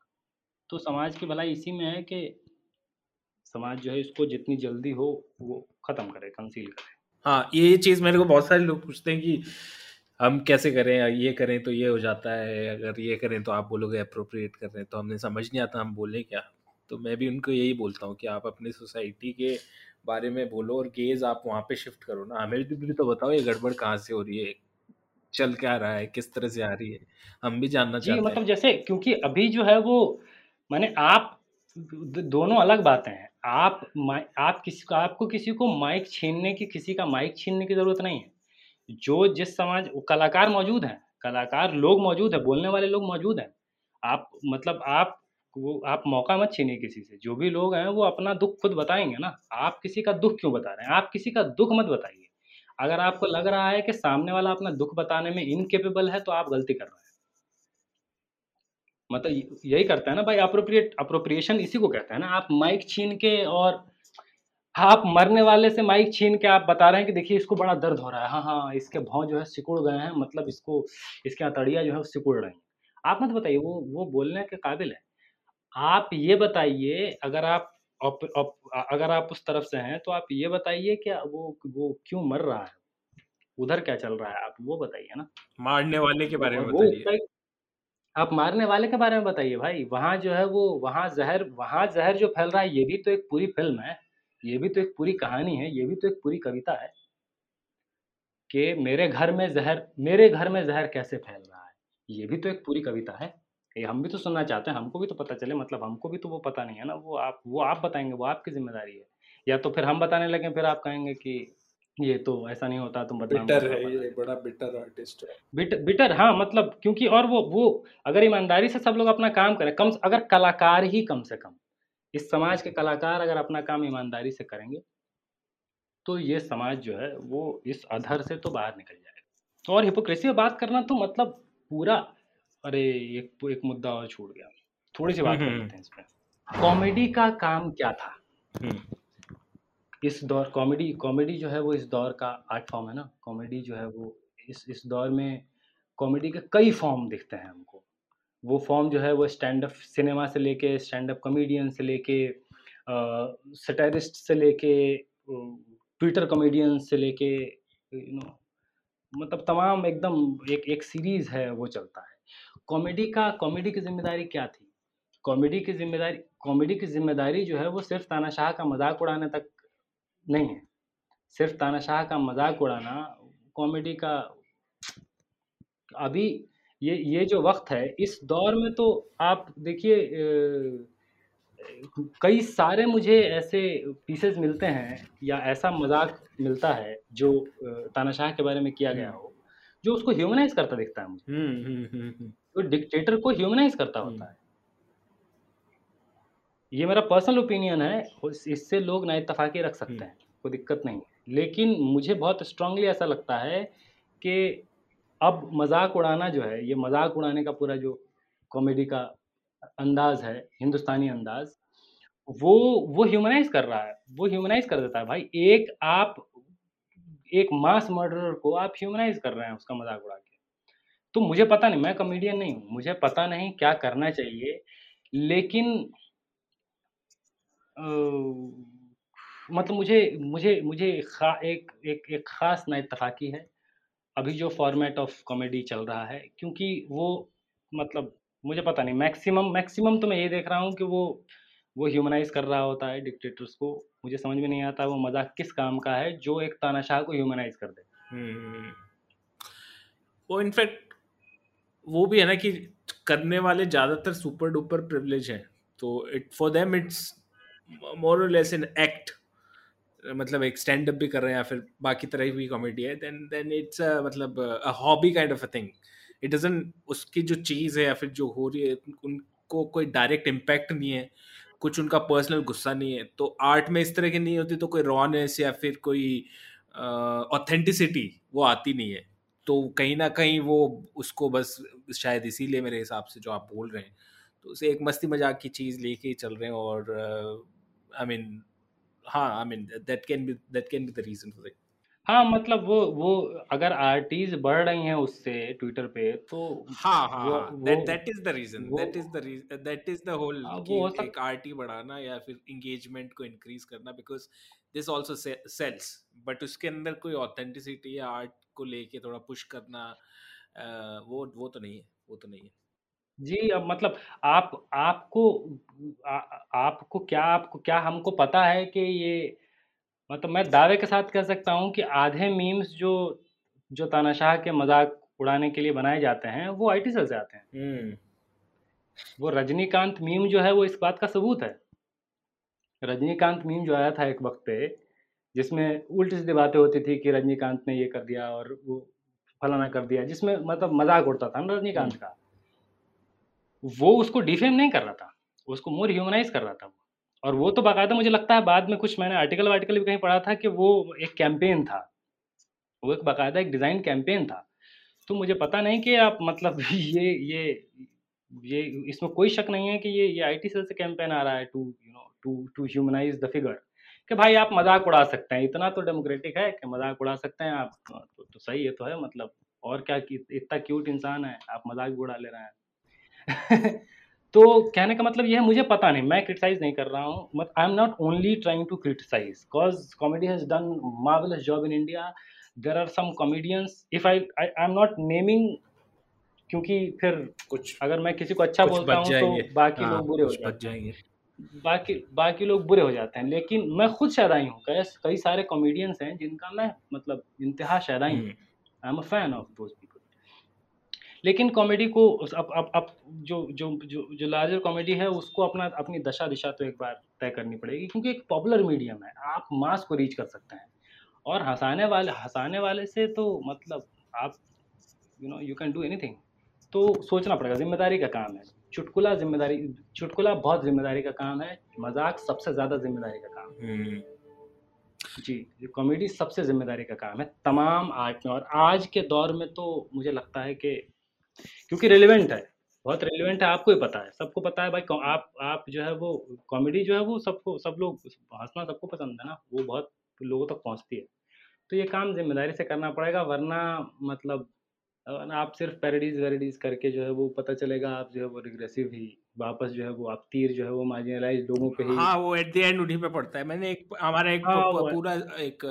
Speaker 2: तो समाज की भलाई इसी में है कि समाज जो है, इसको जितनी जल्दी हो, वो ख़त्म करे कंसील करे।
Speaker 1: हाँ ये चीज़ मेरे को बहुत सारे लोग पूछते हैं कि हम कैसे करें ये करें तो ये हो जाता है अगर ये करें तो आप बोलोगे अप्रोप्रिएट कर रहे हैं तो हमने समझ नहीं आता हम बोले क्या। तो मैं भी उनको यही बोलता हूँ कि आप अपनी सोसाइटी के बारे में बोलो और गेज आप वहाँ पे शिफ्ट करो ना। हमें भी तो बताओ ये गड़बड़ कहाँ से हो रही है चल क्या रहा है किस तरह से आ रही है हम भी जानना
Speaker 2: चाहते मतलब जैसे क्योंकि अभी जो है वो मैंने आप दोनों अलग बातें हैं। आप आप किसी को, आपको किसी को माइक छीनने की, किसी का माइक छीनने की ज़रूरत नहीं है। जो जिस समाज कलाकार मौजूद हैं, कलाकार लोग मौजूद हैं, बोलने वाले लोग मौजूद हैं। आप मतलब आप, वो, आप मौका मत छीनिए किसी से। जो भी लोग हैं, वो अपना दुख खुद बताएँगे ना। आप किसी का दुख क्यों बता रहे हैं? आप किसी का दुख मत बताइए। अगर आपको लग रहा है कि सामने वाला अपना दुख बताने में इनकेपेबल है तो आप गलती कर रहे हैं। मतलब यही करता है ना भाई अप्रोप्रिएट अप्रोप्रिएशन इसी को कहते हैं ना। आप माइक छीन के और आप मरने वाले से माइक छीन के आप बता रहे हैं कि देखिए इसको बड़ा दर्द हो रहा है। हाँ हाँ इसके भाव जो है सिकुड़ गए हैं मतलब इसको इसके अतड़िया जो है सिकुड़ रही हैं। आप मत बताइए वो वो बोलने के काबिल है। आप ये बताइए अगर आप op, op, अगर आप उस तरफ़ से हैं तो आप ये बताइए कि वो वो क्यों मर रहा है? उधर क्या चल रहा है? आप वो बताइए ना।
Speaker 1: मारने वाले के बारे में बताइए।
Speaker 2: आप मारने वाले के बारे में बताइए भाई। वहाँ जो है वो, वहाँ जहर वहाँ जहर जो फैल रहा है, ये भी तो एक पूरी फ़िल्म है। ये भी तो एक पूरी कहानी है, ये भी तो एक पूरी कविता है कि मेरे घर में जहर, मेरे घर में जहर कैसे फैल रहा है। ये भी तो एक पूरी कविता है ये हम भी तो सुनना चाहते हैं, हमको भी तो पता चले मतलब हमको भी तो वो पता नहीं है ना, वो आप वो आप बताएँगे, वो आपकी ज़िम्मेदारी है। या तो फिर हम बताने लगे, फिर आप कहेंगे कि ये तो ऐसा नहीं होता तुम
Speaker 1: बदनाम बिटर है ये बड़ा बिटर आर्टिस्ट है।
Speaker 2: बिट, बिटर हाँ मतलब क्योंकि और वो वो अगर ईमानदारी से सब लोग अपना काम करें कम अगर कलाकार ही कम से कम इस समाज के कलाकार अगर अपना काम ईमानदारी से करेंगे तो ये समाज जो है वो इस अधर से तो बाहर निकल जाएगा। और हिपोक्रेसी में बात करना तो मतलब पूरा अरे एक एक मुद्दा और छूट गया। थोड़ी सी बात कर लेते हैं इसमें। कॉमेडी का काम क्या था? इस दौर, कॉमेडी कॉमेडी जो है वो इस दौर का आर्ट फॉर्म है ना। कॉमेडी जो है वो इस इस दौर में कॉमेडी के कई फॉर्म दिखते हैं हमको। वो फॉर्म जो है वो स्टैंड अप सिनेमा से लेके स्टैंड अप कॉमेडियन से लेके सटारिस्ट से लेके ट्विटर कॉमेडियन से लेके, यू नो मतलब तमाम एकदम एक एक सीरीज़ है वो चलता है। कॉमेडी का, कॉमेडी की ज़िम्मेदारी क्या थी? कॉमेडी की ज़िम्मेदारी, कॉमेडी की ज़िम्मेदारी जो है वो सिर्फ़ तानाशाह का मज़ाक उड़ाने तक नहीं है। सिर्फ़ तानाशाह का मज़ाक उड़ाना कॉमेडी का अभी ये ये जो वक्त है इस दौर में तो आप देखिए कई सारे मुझे ऐसे पीसेस मिलते हैं या ऐसा मज़ाक मिलता है जो तानाशाह के बारे में किया गया हो जो उसको ह्यूमनाइज करता दिखता है मुझे।
Speaker 1: हम्म, हम्म, हम्म,
Speaker 2: तो डिक्टेटर को ह्यूमनाइज करता होता है। ये मेरा पर्सनल ओपिनियन है इससे लोग ना इतफाक़ी रख सकते हैं कोई दिक्कत नहीं। लेकिन मुझे बहुत स्ट्रांगली ऐसा लगता है कि अब मज़ाक उड़ाना जो है ये मज़ाक उड़ाने का पूरा जो कॉमेडी का अंदाज है हिंदुस्तानी अंदाज वो वो ह्यूमनाइज कर रहा है वो ह्यूमनाइज कर देता है। भाई एक आप एक मास मर्डरर को आप ह्यूमनाइज कर रहे हैं उसका मज़ाक उड़ा के। तो मुझे पता नहीं मैं कॉमेडियन नहीं हूँ मुझे पता नहीं क्या करना चाहिए लेकिन मतलब मुझे मुझे मुझे खा, एक एक एक ख़ास ना इतफाक़ी है। अभी जो फॉर्मेट ऑफ़ कॉमेडी चल रहा है, क्योंकि वो मतलब मुझे पता नहीं मैक्सिमम मैक्सिमम तो मैं ये देख रहा हूँ कि वो वो ह्यूमनाइज कर रहा होता है डिक्टेटर्स को। मुझे समझ में नहीं आता वो मज़ाक किस काम का है जो एक तानाशाह को ह्यूमनाइज कर दे।
Speaker 1: हम्म। वो इनफैक्ट वो भी है ना कि करने वाले ज़्यादातर सुपर डुपर प्रिविलेज हैं। तो it for them it's more less in act मतलब एक स्टैंड अप भी कर रहे हैं या फिर बाकी तरह की कॉमेडी है देन देन इट्स मतलब a hobby kind of a thing it doesn't उसकी जो चीज़ है या फिर जो हो रही है, उनको कोई डायरेक्ट इम्पैक्ट नहीं है, कुछ उनका पर्सनल गुस्सा नहीं है तो आर्ट में इस तरह की नहीं होती तो कोई रॉनेस या फिर कोई ऑथेंटिसिटी वो आती नहीं है। तो कहीं ना कहीं वो उसको बस, शायद इसीलिए मेरे हिसाब से जो आप बोल रहे हैं तो उसे एक मस्ती मज़ाक की चीज़ लेके चल रहे हैं और आई मीन हाँ I mean that can be that can be the reason for it
Speaker 2: हाँ मतलब वो वो अगर आरटीज बढ़ रही हैं उससे ट्विटर पे तो
Speaker 1: हाँ हाँ that that is the reason that is the reason that is the whole कि एक आरटी बढ़ाना या फिर एंगेजमेंट को इंक्रीज करना because this also sells but उसके अंदर कोई ऑथेंटिसिटी या आर्ट को लेके थोड़ा पुश करना वो वो तो नहीं है वो तो नहीं है।
Speaker 2: जी अब मतलब आप आपको आ, आपको क्या आपको क्या हमको पता है कि ये मतलब मैं दावे के साथ कह सकता हूँ कि आधे मीम्स जो जो तानाशाह के मज़ाक उड़ाने के लिए बनाए जाते हैं वो आई टी सेल से आते हैं। हम्म। वो रजनीकांत मीम जो है वो इस बात का सबूत है। रजनीकांत मीम जो आया था एक वक्त पे जिसमें उल्टी सीधी बातें होती थी कि रजनीकांत ने ये कर दिया और वो फलाना कर दिया जिसमें मतलब मज़ाक उड़ता था ना रजनीकांत का। वो उसको डिफेम नहीं कर रहा था उसको मोर ह्यूमनाइज कर रहा था और वो तो बाकायदा मुझे लगता है बाद में कुछ मैंने आर्टिकल वार्टिकल भी कहीं पढ़ा था कि वो एक कैंपेन था। वो एक बाकायदा एक डिज़ाइन कैंपेन था। तो मुझे पता नहीं कि आप मतलब ये ये ये इसमें कोई शक नहीं है कि ये ये आईटी सेल से कैंपेन आ रहा है to you know to to humanize the figure कि भाई आप मज़ाक उड़ा सकते हैं इतना तो डेमोक्रेटिक है कि मज़ाक उड़ा सकते हैं आप तो, तो सही है तो है मतलब और क्या इतना क्यूट इंसान है आप मज़ाक भी उड़ा ले रहे हैं। तो कहने का मतलब यह है मुझे पता नहीं मैं क्रिटिसाइज नहीं कर रहा हूँ मत I am not only trying to criticize because comedy has done marvellous job in India there are some comedians if I I am not naming क्योंकि फिर कुछ अगर मैं किसी को अच्छा बोलता हूँ तो बाकी हाँ, लोग बुरे हो जाते हैं। बाकी बाकी लोग बुरे हो जाते हैं लेकिन मैं खुद शैदाई हूँ कई सारे कॉमेडियंस हैं जिनका मैं मतलब इंतहा शैदाई हूँ। I am a fan of those लेकिन कॉमेडी को अब अब अब जो जो जो जो लार्जर कॉमेडी है उसको अपना अपनी दशा दिशा तो एक बार तय करनी पड़ेगी क्योंकि एक पॉपुलर मीडियम है। आप मास को रीच कर सकते हैं। और हंसाने वाले हंसाने वाले से तो मतलब आप you know you can do anything तो सोचना पड़ेगा ज़िम्मेदारी का काम है। चुटकुला ज़िम्मेदारी चुटकुला बहुत ज़िम्मेदारी का काम है। मज़ाक सबसे ज़्यादा ज़िम्मेदारी का काम है। हम्म। जी कॉमेडी सबसे ज़िम्मेदारी का काम है। तमाम आर्ट में और आज के दौर में तो मुझे लगता है कि क्योंकि रेलिवेंट है। बहुत रेलिवेंट है आपको ही पता है। सबको पता है भाई आप आप जो है वो कॉमेडी जो है वो सबको सब लोग हंसना सबको पसंद है ना। वो बहुत लोगों तक पहुँचती है। तो ये काम ज़िम्मेदारी से करना पड़ेगा वरना मतलब आप सिर्फ़ पैरडीज वेरेडीज करके जो है वो पता चलेगा आप जो है वो रिग्रेसिव ही वापस जो है वो आप तीर जो है वो मार्जिनलाइज लोगों पे ही
Speaker 1: हाँ वो एट द एंड उन्हीं पे पड़ता है। मैंने एक हमारा एक हाँ, पूरा एक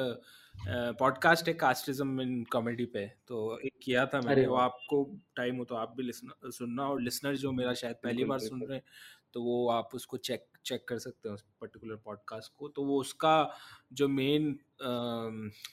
Speaker 1: पॉडकास्ट है कास्टिज्म इन कॉमेडी पे तो एक किया था मैंने वो आपको टाइम हो तो आप भी सुनना और लिसनर जो मेरा शायद पहली बार सुन रहे हैं तो वो आप उसको चेक चेक कर सकते हैं उस पर्टिकुलर पॉडकास्ट को। तो वो उसका जो मेन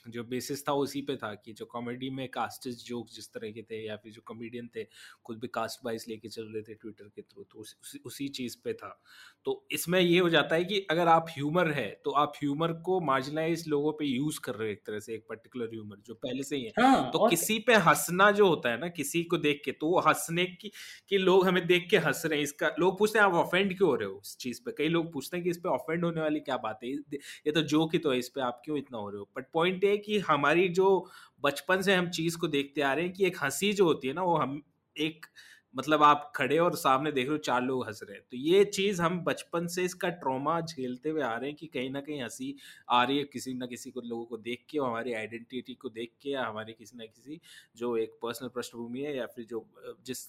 Speaker 1: जो बेसिस था उसी पे था कि जो कॉमेडी में कास्टिस जोक जिस तरह के थे या फिर जो कॉमेडियन थे खुद भी कास्ट वाइज लेके चल रहे थे ट्विटर के थ्रू तो उसी, उसी चीज़ पे था। तो इसमें ये हो जाता है कि अगर आप ह्यूमर है तो आप ह्यूमर को मार्जिनलाइज लोगों पे यूज़ कर रहे हो एक तरह से एक पर्टिकुलर ह्यूमर जो पहले से ही है। हाँ, तो किसी पे हंसना जो होता है ना किसी को देख के तो वो हंसने की कि लोग हमें देख के हंस रहे हैं इसका लोग पूछते हैं आप ऑफेंड क्यों हो रहे हो इस चीज़ पे? कई लोग पूछते हैं कि इस पे ऑफेंड होने वाली क्या बात है? ये तो जोक ही तो है इस पर आप क्यों इतना हो रहे हो? बट पॉइंट ये कि हमारी जो बचपन से हम चीज़ को देखते आ रहे हैं कि एक हँसी जो होती है ना, वो हम एक मतलब आप खड़े और सामने देख रहे हो चार लोग हंस रहे हैं। तो ये चीज़ हम बचपन से इसका ट्रॉमा झेलते हुए आ रहे हैं कि कहीं ना कहीं हँसी आ रही है किसी ना किसी को लोगों को देख के और हमारी आइडेंटिटी को देख के या हमारे किसी ना किसी जो एक पर्सनल पृष्ठभूमि है या फिर जो, जिस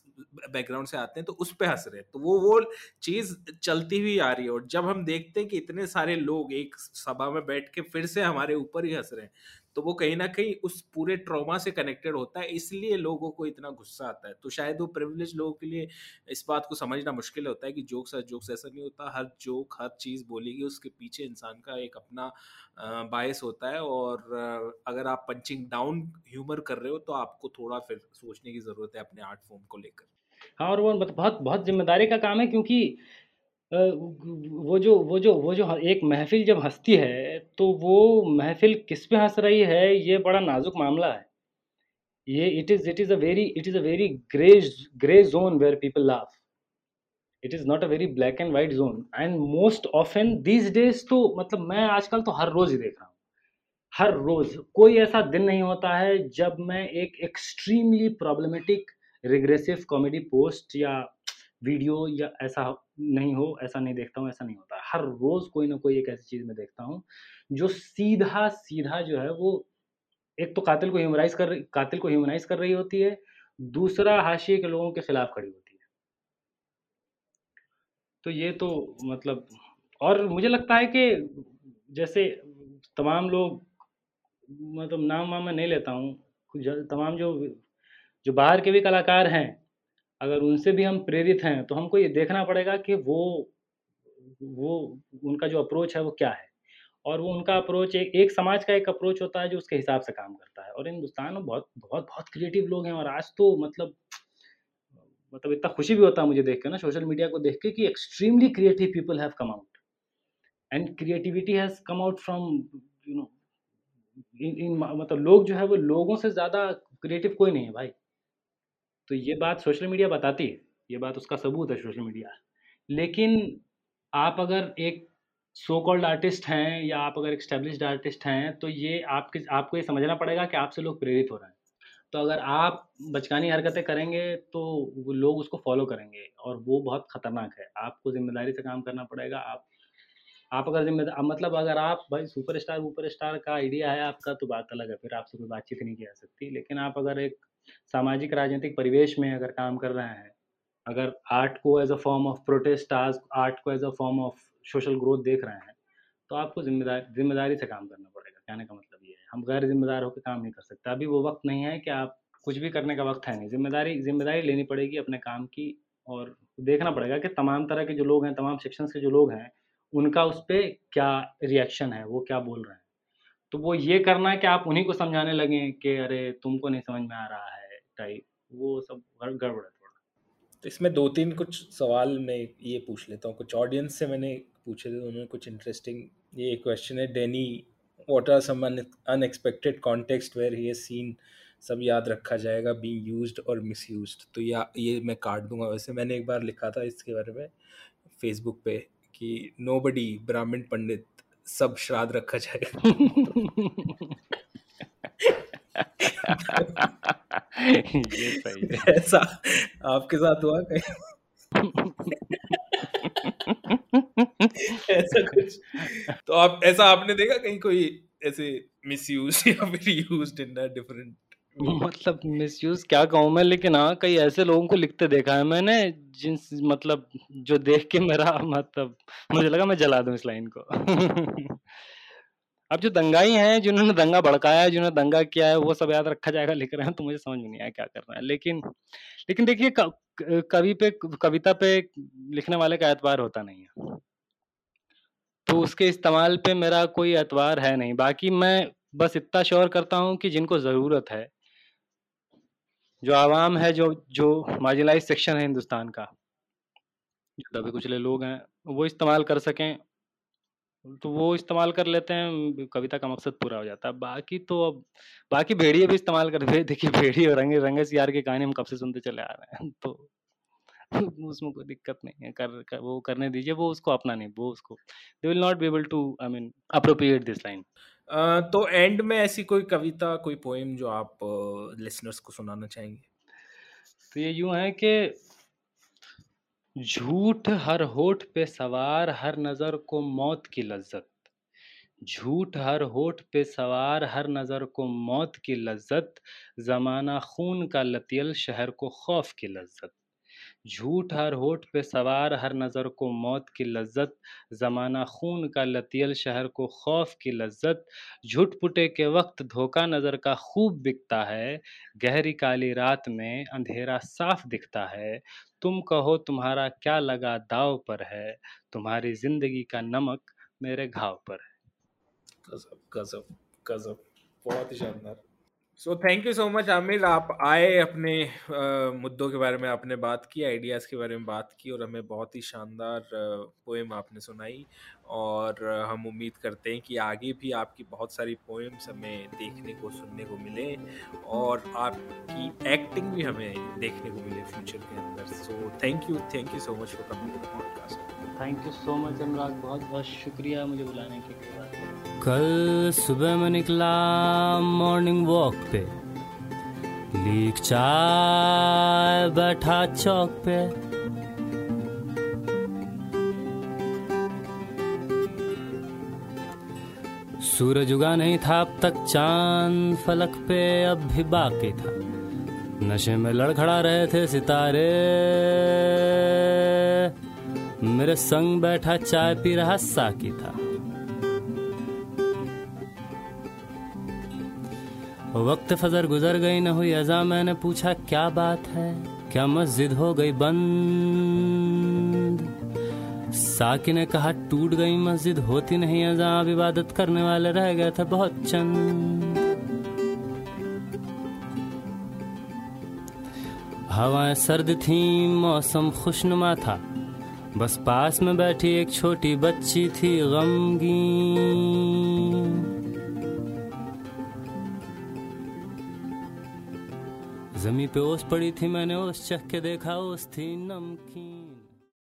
Speaker 1: बैकग्राउंड से आते हैं तो उस पर हंस रहे हैं। तो वो वो चीज़ चलती हुई आ रही है और जब हम देखते हैं कि इतने सारे लोग एक सभा में बैठ के फिर से हमारे ऊपर ही हंस रहे हैं तो वो कहीं ना कहीं उस पूरे ट्रॉमा से कनेक्टेड होता है, इसलिए लोगों को इतना गुस्सा आता है। तो शायद वो प्रिविलेज लोगों के लिए इस बात को समझना मुश्किल होता है कि जोक्स हर जोक्स ऐसा नहीं होता, हर जोक हर चीज़ बोलेगी, उसके पीछे इंसान का एक अपना बायस होता है और अगर आप पंचिंग डाउन ह्यूमर कर रहे हो तो आपको थोड़ा फिर सोचने की ज़रूरत है अपने आर्ट फॉर्म को लेकर।
Speaker 2: हाँ और वो बहुत बहुत ज़िम्मेदारी का काम है क्योंकि वो जो वो जो वो जो एक महफ़िल जब हँसती है, तो वो महफ़िल किस पे हँस रही है, ये बड़ा नाज़ुक मामला है। ये it is it is a very it is a very grey grey zone where people laugh. It is not a very black and white zone and most often these days तो मतलब मैं आजकल तो हर रोज़ ही देख रहा हूँ। हर रोज़ कोई ऐसा दिन नहीं होता है जब मैं एक extremely problematic regressive comedy post या वीडियो या ऐसा नहीं हो, ऐसा नहीं देखता हूँ, ऐसा नहीं होता। हर रोज़ कोई ना कोई एक ऐसी चीज़ में देखता हूँ, जो सीधा सीधा जो है वो एक तो कातिल को ह्यूमराइज कर कातिल को ह्यूमनाइज कर रही होती है, दूसरा हाशिए के लोगों के खिलाफ खड़ी होती है। तो ये तो मतलब और मुझे लगता है कि जैसे तमाम लोग मतलब नाम वाम मैं नहीं लेता हूँ तमाम जो जो बाहर के भी कलाकार हैं अगर उनसे भी हम प्रेरित हैं तो हमको ये देखना पड़ेगा कि वो वो, उनका जो अप्रोच है वो क्या है। और वो उनका अप्रोच एक एक समाज का एक अप्रोच होता है जो उसके हिसाब से काम करता है। और हिंदुस्तान में बहुत बहुत बहुत क्रिएटिव लोग हैं और आज तो मतलब मतलब इतना खुशी भी होता है मुझे देख के ना सोशल मीडिया को देख के कि extremely creative people have come out and creativity has come out from you know in मतलब लोग जो है वो लोगों से ज़्यादा क्रिएटिव कोई नहीं है भाई। तो ये बात सोशल मीडिया बताती है, ये बात उसका सबूत है सोशल मीडिया। लेकिन आप अगर एक सो कॉल्ड आर्टिस्ट हैं या आप अगर एक स्टेब्लिश्ड आर्टिस्ट हैं तो ये आपके, आपको ये समझना पड़ेगा कि आपसे लोग प्रेरित हो रहे हैं। तो अगर आप बचकानी हरकतें करेंगे तो वो लोग उसको फॉलो करेंगे और वो बहुत ख़तरनाक है। आपको ज़िम्मेदारी से काम करना पड़ेगा, आप आप अगर जिम्मेदार मतलब अगर आप भाई सुपर स्टार वुपर स्टार का आइडिया है आपका तो बात अलग है, फिर आपसे कोई बातचीत नहीं की जा सकती। लेकिन आप अगर एक सामाजिक राजनीतिक परिवेश में अगर काम कर रहे हैं, अगर आर्ट को as a form of protest आज आर्ट को as a form of social growth देख रहे हैं तो आपको जिम्मेदार, ज़िम्मेदारी से काम करना पड़ेगा। कहने का मतलब ये है, हम गैर जिम्मेदार होकर काम नहीं कर सकते। अभी वो वक्त नहीं है कि आप कुछ भी करने का वक्त है नहीं। ज़िम्मेदारी ज़िम्मेदारी लेनी पड़ेगी अपने काम की और देखना पड़ेगा कि तमाम तरह के जो लोग हैं, तमाम सेक्शन के जो लोग हैं, उनका उस पर क्या रिएक्शन है, वो क्या बोल रहे हैं। तो वो ये करना है कि आप उन्हीं को समझाने लगें कि, अरे, तुमको नहीं समझ में आ रहा है टाइप वो सब गड़बड़ है थोड़ा।
Speaker 1: तो इसमें दो तीन कुछ सवाल मैं ये पूछ लेता हूँ। कुछ ऑडियंस से मैंने पूछे थे, उन्होंने कुछ इंटरेस्टिंग ये क्वेश्चन है Danny what are some unexpected context where ये सीन सब याद रखा जाएगा बी यूज़ और मिस यूज़ तो या, ये मैं काट दूँगा वैसे। मैंने एक बार लिखा था इसके बारे में फेसबुक पे कि नो बडी ब्राह्मण पंडित सब श्राद्ध रखा जाएगा। ये सही है। ऐसा आपके साथ हुआ कहीं? ऐसा कुछ? तो आप ऐसा आपने देखा कहीं कोई ऐसे मिस यूज़ या फिर यूज्ड इन डिफरेंट
Speaker 2: मतलब मिसयूज क्या कहूँ मैं, लेकिन हाँ कई ऐसे लोगों को लिखते देखा है मैंने जिन मतलब जो देख के मेरा मतलब मुझे लगा मैं जला दूँ इस लाइन को। अब जो दंगाई हैं जिन्होंने दंगा भड़काया है, जिन्होंने दंगा किया है, वो सब याद रखा जाएगा, लिख रहे हैं तो मुझे समझ में नहीं आया क्या करना है। लेकिन लेकिन देखिए कवि पे, कविता पे लिखने वाले का एतबार होता नहीं है। तो उसके इस्तेमाल पे मेरा कोई एतबार है नहीं। बाकी मैं बस इतना श्योर करता हूँ कि जिनको ज़रूरत है जो आवाम है जो जो मार्जिनलाइज सेक्शन है हिंदुस्तान का जो दबे कुचले लोग हैं वो इस्तेमाल कर सकें तो वो इस्तेमाल कर लेते हैं कविता का मकसद पूरा हो जाता है। बाकी तो अब बाकी भेड़िए भी इस्तेमाल कर देखिए भेड़िए और रंगे रंगे सियार की कहानी हम कब से सुनते चले आ रहे हैं तो उसमें कोई दिक्कत नहीं है कर, कर वो करने दीजिए वो उसको अपना नहीं वो उसको they will not be able to I mean appropriate this line
Speaker 1: तो एंड में ऐसी कोई कविता, कोई पोएम जो आप लिसनर्स को सुनाना चाहेंगे?
Speaker 2: तो ये यूँ है कि झूठ हर होठ पे सवार, हर नज़र को मौत की लज्जत। झूठ हर होठ पे सवार, हर नज़र को मौत की लज्जत। जमाना खून का लतियल, शहर को खौफ की लज्जत। झूठ हर होठ पे सवार, हर नज़र को मौत की लज्जत, ज़माना खून का लतियल, शहर को खौफ की लज्जत। झूठ पुटे के वक्त धोखा नज़र का खूब बिकता है, गहरी काली रात में अंधेरा साफ़ दिखता है। तुम कहो तुम्हारा क्या लगा दाव पर है, तुम्हारी ज़िंदगी का नमक मेरे घाव पर है।
Speaker 1: गजब गजब गजब, बहुत ही शानदार। So thank you so much Aamir आप आए अपने आ, मुद्दों के बारे में आपने बात की आइडियाज़ के बारे में बात की और हमें बहुत ही शानदार पोएम आपने सुनाई और हम उम्मीद करते हैं कि आगे भी आपकी बहुत सारी पोएम्स हमें देखने को सुनने को मिले और आपकी एक्टिंग भी हमें देखने को मिले फ्यूचर के अंदर। So thank you thank you so much for coming
Speaker 2: thank you so much Anurag बहुत बहुत शुक्रिया मुझे बुलाने के लिए।
Speaker 3: कल सुबह में निकला मॉर्निंग वॉक पे। लीक चाय बैठा चौक पे। सूरज उगा नहीं था अब तक, चाँद फलक पे अब भी बाकी था। नशे में लड़खड़ा रहे थे सितारे। मेरे संग बैठा चाय पी रहा साकी था। वक्त फजर गुजर गई, न हुई अजा, मैंने पूछा, क्या बात है? क्या मस्जिद हो गई बंद? साकी ने कहा, टूट गई मस्जिद, होती नहीं अजा, अब इबादत करने वाले रह गए थे बहुत चंद। हवाएँ सर्द थी, मौसम खुशनुमा था। बस पास में बैठी एक छोटी बच्ची थी गमगी जमी पे ओस पड़ी थी मैंने ओस चख के देखा ओस थी नमकीन।